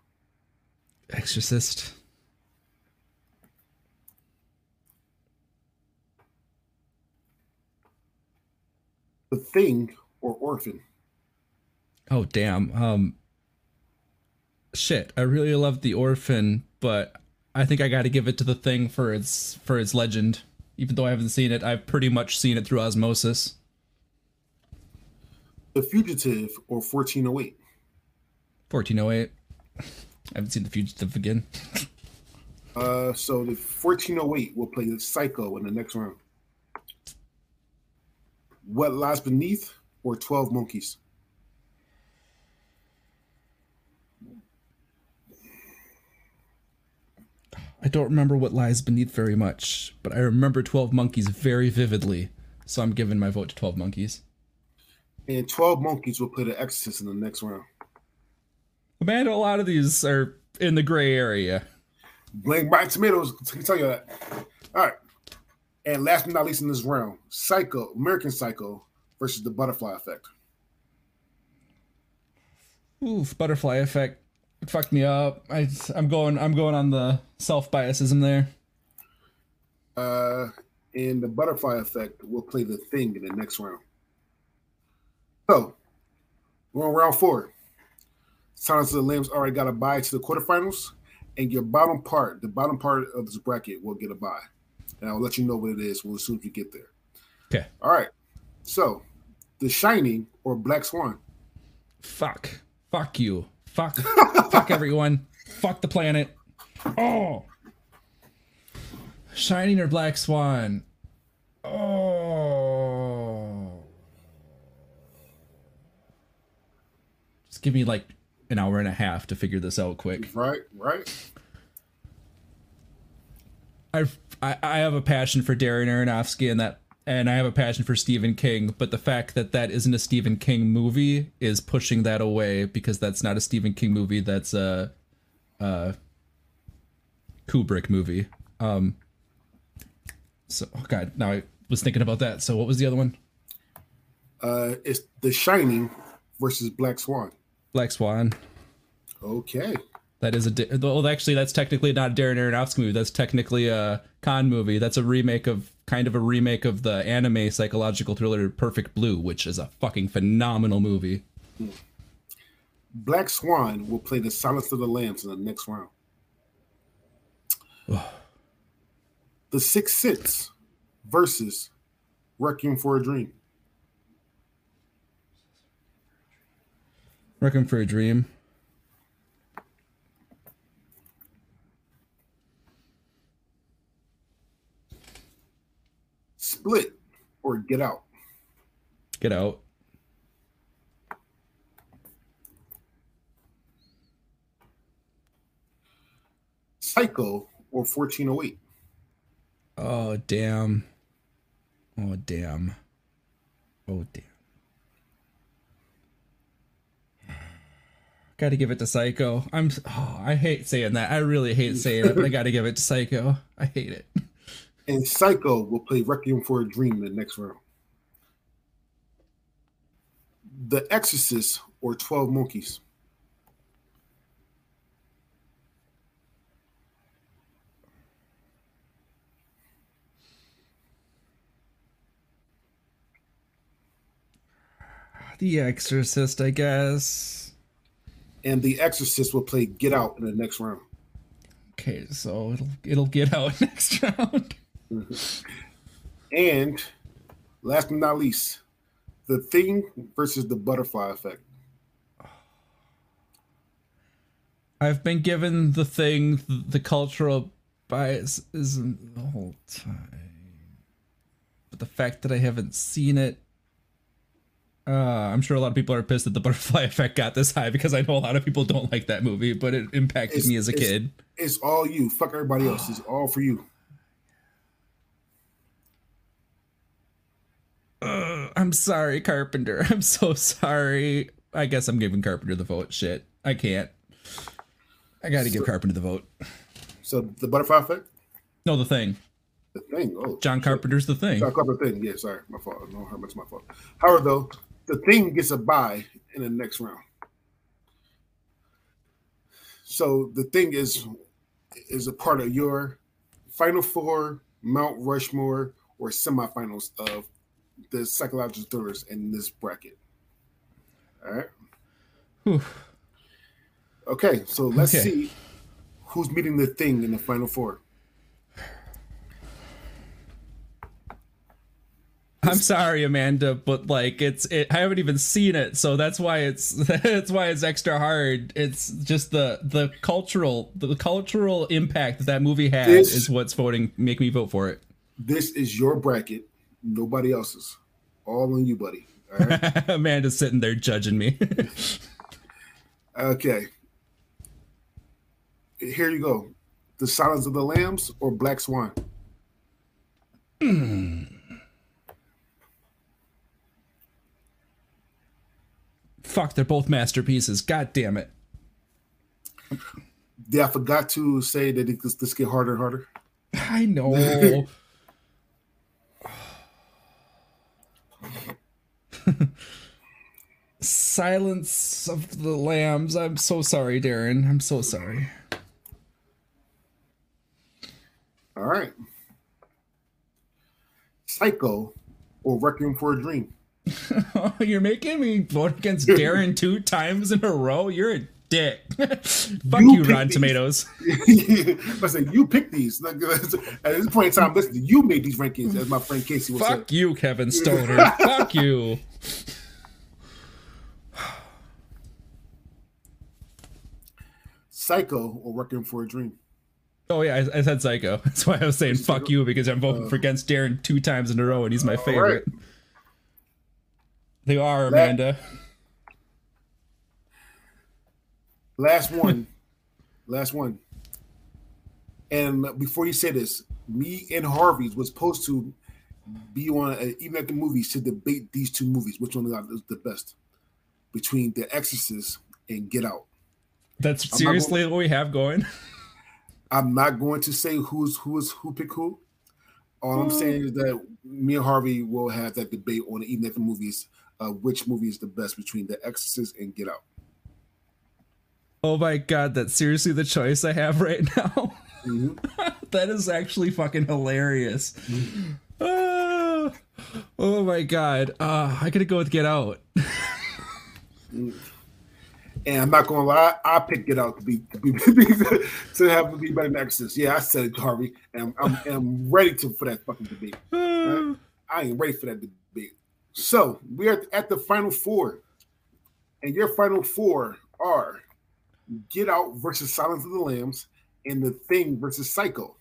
Exorcist. The Thing or Orphan. Oh damn. Um shit. I really love The Orphan, but I think I got to give it to the thing for its for its legend. Even though I haven't seen it, I've pretty much seen it through osmosis. The Fugitive or 1408. 1408. (laughs) I haven't seen The Fugitive again. (laughs) Uh, so the 1408 will play the Psycho in the next round. What Lies Beneath or 12 Monkeys? I don't remember what lies beneath very much, but I remember 12 Monkeys very vividly. So I'm giving my vote to 12 Monkeys. And 12 Monkeys will play the Exorcist in the next round. Amanda, a lot of these are in the gray area. Blame Rotten Tomatoes. I can tell you that. All right. And last but not least in this round, Psycho, American Psycho versus the Butterfly Effect. Oof, butterfly effect it fucked me up. I, I'm going. I'm going on the self biasism there. Uh, and the Butterfly Effect will play the Thing in the next round. So, we're on round four. Silence of the Lambs already got a bye to the quarterfinals, and your bottom part, the bottom part of this bracket, will get a bye. And I'll let you know what it is as soon as we get there. Okay. All right. So, The Shining or Black Swan. Fuck. Fuck you. Fuck. (laughs) Fuck everyone. Fuck the planet. Oh. Shining or Black Swan. Oh. Just give me like an hour and a half to figure this out quick. Right, right. I've, I I have a passion for Darren Aronofsky and that and I have a passion for Stephen King, but the fact that that isn't a Stephen King movie is pushing that away because that's not a Stephen King movie. That's a, a Kubrick movie. Um. So, oh God, now I was thinking about that. So, what was the other one? Uh, it's The Shining versus Black Swan. Black Swan. Okay. That is a well, actually, that's technically not a Darren Aronofsky movie. That's technically a Kon movie. That's a remake of kind of a remake of the anime psychological thriller Perfect Blue, which is a fucking phenomenal movie. Black Swan will play the Silence of the Lambs in the next round. the Six Sense versus Requiem for a Dream. Requiem for a Dream. Split or Get Out. Get out. Psycho or 1408. Oh damn. Oh damn. Oh damn. (sighs) Got to give it to Psycho. I'm. (sighs) Oh, I hate saying that. I really hate saying it, but I got to give it to Psycho. I hate it. (laughs) And Psycho will play Requiem for a Dream in the next round. The Exorcist or Twelve Monkeys? The Exorcist, I guess. And The Exorcist will play Get Out in the next round. Okay, so it'll it'll get out (laughs) next round. (laughs) And last but not least, The Thing versus the Butterfly Effect. I've been given the thing, the cultural bias isn't the whole time. But the fact that I haven't seen it, uh, I'm sure a lot of people are pissed that the (laughs) butterfly effect got this high because I know a lot of people don't like that movie, but it impacted It's- me as a it's- kid. It's all you. Fuck everybody else. It's all for you. I'm sorry, Carpenter. (laughs) I'm so sorry. I guess I'm giving Carpenter the vote. Shit, I can't. I got to give Carpenter the vote. So the Butterfly Effect? No, the thing. The Thing. Oh, John Carpenter's the thing. John Carpenter Thing. Yeah, sorry. My fault. No, how much my fault. However, though, The Thing gets a bye in the next round. So the thing is is a part of your final four, Mount Rushmore, or semifinals of the psychological thrillers in this bracket. All right. Whew. Okay, so let's Okay. see who's meeting the thing in the final four. I'm sorry, Amanda, but like it's it, I haven't even seen it, so that's why it's (laughs) that's why it's extra hard. It's just the the cultural the cultural impact that that movie has This- is what's voting make me vote for it. This is your bracket, nobody else's. All on you, buddy. All right. (laughs) Amanda's sitting there judging me. (laughs) okay. Here you go. The Silence of the Lambs or Black Swan? Hmm. Fuck, they're both masterpieces. God damn it. Yeah, I forgot to say that it, this, this get harder and harder. I know. (laughs) Silence of the Lambs. I'm so sorry, Darren. I'm so sorry. All right. Psycho or Requiem for a Dream? (laughs) You're making me vote against (laughs) Darren two times in a row. You're a dick. (laughs) Fuck You you, Rotten. Tomatoes. I said you pick these. At this point in time, listen, you made these rankings, as my friend Casey say. Fuck you, Kevin Stoner. Fuck you. Psycho or Requiem for a Dream? Oh yeah, I, I said Psycho. (laughs) That's why I was saying fuck you because I'm voting for against Darren two times in a row and he's my favorite. They are Amanda. Last (laughs) one. Last one. And before you say this, me and Harvey was supposed to be on, uh, even at the movies, to debate these two movies. Which one is the best between The Exorcist and Get Out? That's seriously what we have going. (laughs) I'm not going to say who's who is who pick who. All I'm saying is that me and Harvey will have that debate on even at the movies, uh, which movie is the best between The Exorcist and Get Out. Oh my god, that's seriously the choice I have right (laughs) now. (laughs) that is actually fucking hilarious. Ah, oh my god. Uh, I gotta go with Get Out. And I'm not gonna lie, I picked it out to be to, be, (laughs) to have to be better than Exorcist. Yeah, I said it, Harvey, and I'm, I'm, I'm ready to for that fucking debate. (sighs) Right? I ain't ready for that debate. So we are at the final four, and your final four are Get Out versus Silence of the Lambs and The Thing versus Psycho.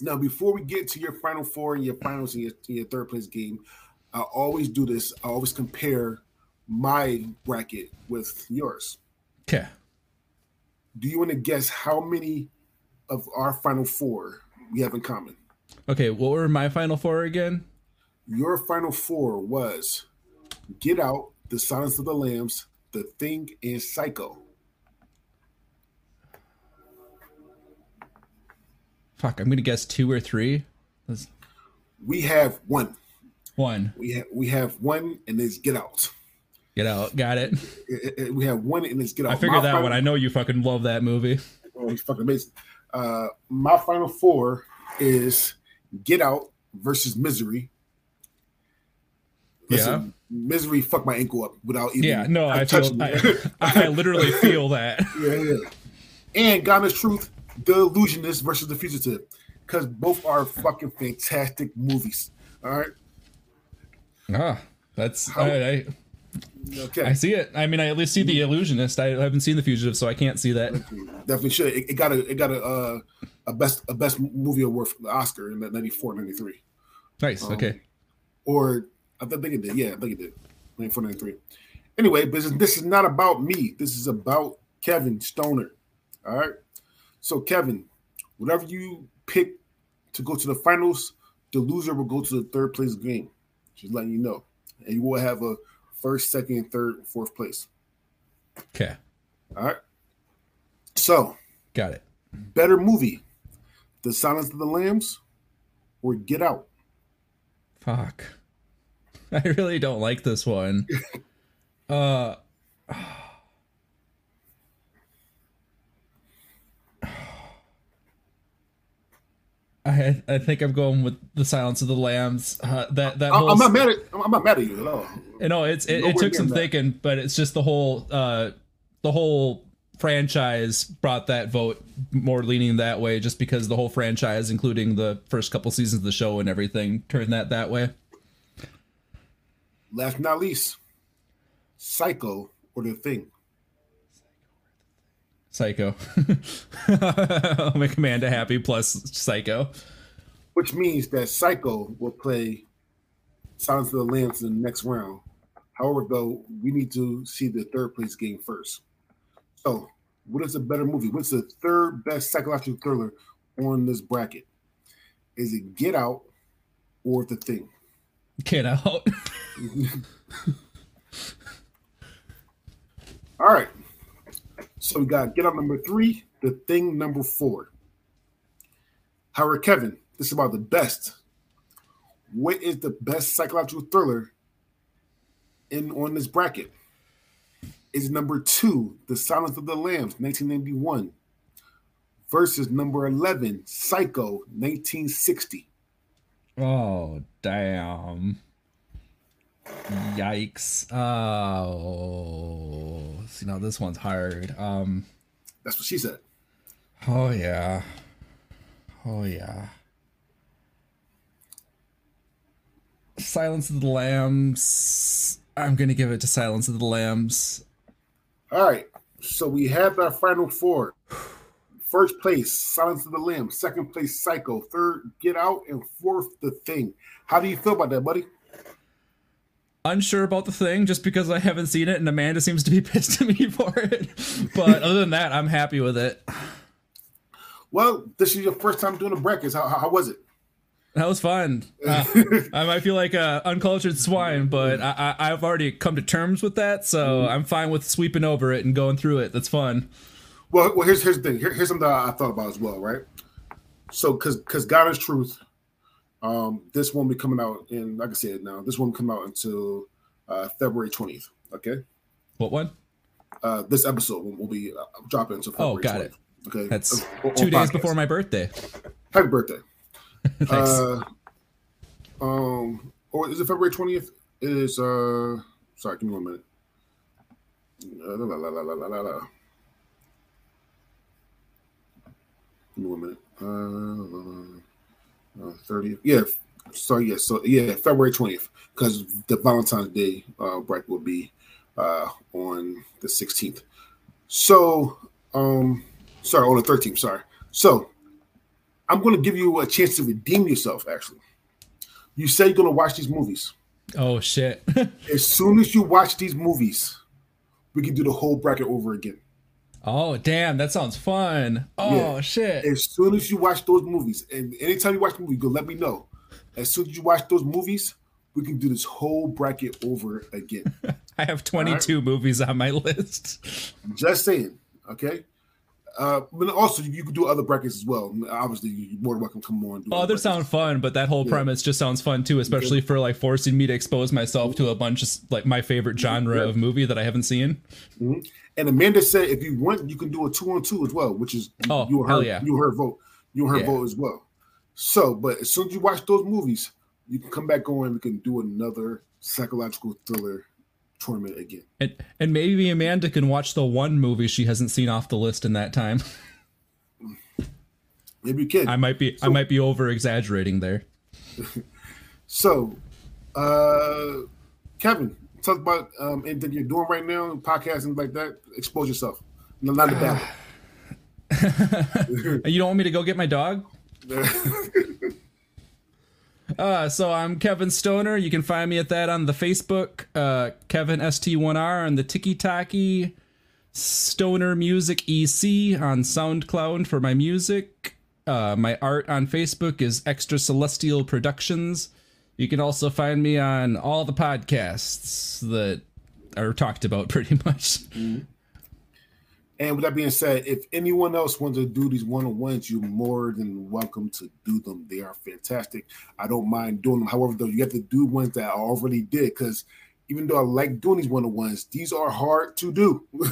Now, before we get to your final four and your finals and your, and your third place game, I always do this. I always compare my bracket with yours. Okay. Do you want to guess how many of our final four we have in common? Okay, what were my final four again? Your final four was Get Out, The Silence of the Lambs, The Thing, and Psycho. Fuck, I'm gonna guess two or three. That's We have one. one. We have we have one, and it's Get Out. Get out. Got it. It- it- we have one, in this Get Out. I figured that final- one. I know you fucking love that movie. (laughs) Oh, he's fucking amazing. Uh, my final four is Get Out versus Misery. Listen, Misery fucked my ankle up without even Yeah, no, I feel. I, I literally (laughs) feel that. yeah, yeah. And Ghana's Truth, The Illusionist versus The Fugitive, because both are fucking fantastic movies. All right, Ah, that's. How- I, I, okay, I see it. I mean, I at least see the illusionist. I haven't seen the fugitive, so I can't see that. definitely should. It, it got a it got a uh, a best a best movie award for the Oscar in that 94, 93. Nice. Um, Okay. or I think it did. Yeah, I think it did. 94, 93. Anyway, this is, this is not about me. This is about Kevin Stoner. All right. So, Kevin, whatever you pick to go to the finals, the loser will go to the third place game. Just letting you know. And you will have a first, second, and third, fourth place. Okay. All right. So, Got it. better movie The Silence of the Lambs or Get Out? Fuck. (laughs) I really don't like this one. (laughs) Uh. I I think I'm going with the Silence of the Lambs. Uh, that that I, whole I'm not mad at I'm not mad at you at all. You know, it's it, it took some that. thinking, but it's just the whole uh the whole franchise brought that vote more leaning that way just because the whole franchise including the first couple seasons of the show and everything turned that that way. Last but not least, Psycho or The Thing. Psycho. I'll (laughs) make Amanda happy plus Psycho. which means that Psycho will play Silence of the Lambs in the next round. However, though, we need to see the third place game first. So, what is a better movie? What's the third best psychological thriller on this bracket? Is it Get Out or The Thing? Get out. (laughs) All right. So we got Get Out number three, The Thing number four. Howard Kevin, this is about the best. What is the best psychological thriller in on this bracket? Is number two, The Silence of the Lambs, 1991, versus number 11, Psycho, 1960. oh damn. Yikes. Oh see now this one's hard. Um That's what she said. Oh yeah. Oh yeah. Silence of the Lambs. I'm gonna give it to Silence of the Lambs. All right. So we have our final four. First place, Silence of the Lambs. Second place, Psycho. Third, Get Out. And fourth, The Thing. How do you feel about that, buddy? Unsure about the thing just because I haven't seen it and Amanda seems to be (laughs) pissed at me for it. But other than that, I'm happy with it. Well, this is your first time doing a breakfast. How, how, how was it? That was fun. Uh, (laughs) I might feel like a uncultured swine, but I, I, I've already come to terms with that, so I'm fine with sweeping over it and going through it. That's fun. Well, well here's here's the thing. Here, here's something I thought about as well, right? So, because because God is truth, um, this won't be coming out in, like I said, now this one won't come out until uh, February twentieth. Okay, What one? uh, this episode will, will be uh, dropping until Oh, got 20th. it. Okay, That's Uh, two days podcast. before my birthday. Happy birthday. (laughs) Thanks. Uh, um, or is it February twentieth? It is. Uh, sorry, give me one minute. La, la, la, la, la, la, la. Give me one minute. Uh, uh, thirtieth. yeah. So yeah. So yeah, February twentieth, because the Valentine's Day uh, break will be uh, on the sixteenth. So, um, sorry, on the thirteenth. Sorry. So, I'm going to give you a chance to redeem yourself. Actually, you say you're going to watch these movies. oh shit. (laughs) As soon as you watch these movies, we can do the whole bracket over again. Oh damn, that sounds fun. Oh Yeah. shit. As soon as you watch those movies, and anytime you watch the movie, go let me know. As soon as you watch those movies, we can do this whole bracket over again. (laughs) I have 22 movies on my list. Just saying, okay. Uh, but also you, can do other brackets as well. Obviously, you're more than welcome to come on. do Oh, other others brackets. sound fun, but that whole Yeah. premise just sounds fun too, especially for like forcing me to expose myself to a bunch of like my favorite genre Yeah. of movie that I haven't seen. And Amanda said if you want, you can do a two on two as well, which is Oh, you her, yeah. you her vote, you her Yeah. vote as well. So, but as soon as you watch those movies, you can come back on. We can do another psychological thriller tournament again. And and maybe Amanda can watch the one movie she hasn't seen off the list in that time. (laughs) Maybe you can. I might be I might be over exaggerating there. (laughs) So, uh, Kevin, talk about um, anything you're doing right now, podcasting like that. Expose yourself. No, not the (sighs) battle. (laughs) You don't want me to go get my dog? Uh, so I'm Kevin Stoner. You can find me at that on the Facebook, uh, Kevin ST1R on the Tiki Taki, Stoner Music EC on SoundCloud for my music. Uh, my art on Facebook is Extra Celestial Productions. You can also find me on all the podcasts that are talked about (laughs) pretty much. And with that being said, if anyone else wants to do these one on ones, you're more than welcome to do them. They are fantastic. I don't mind doing them. However, though, you have to do ones that I already did because even though I like doing these one on ones, these are hard to do. (laughs)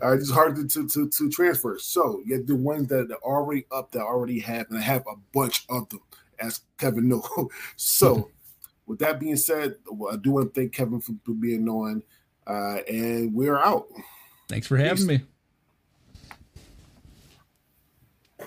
uh, it's hard to, to, to, to transfer. So you have to do ones that are already up that I already have, and I have a bunch of them, as Kevin know. (laughs) so with that being said, well, I do want to thank Kevin for, for being on, uh, and we're out. Thanks for having Peace. me.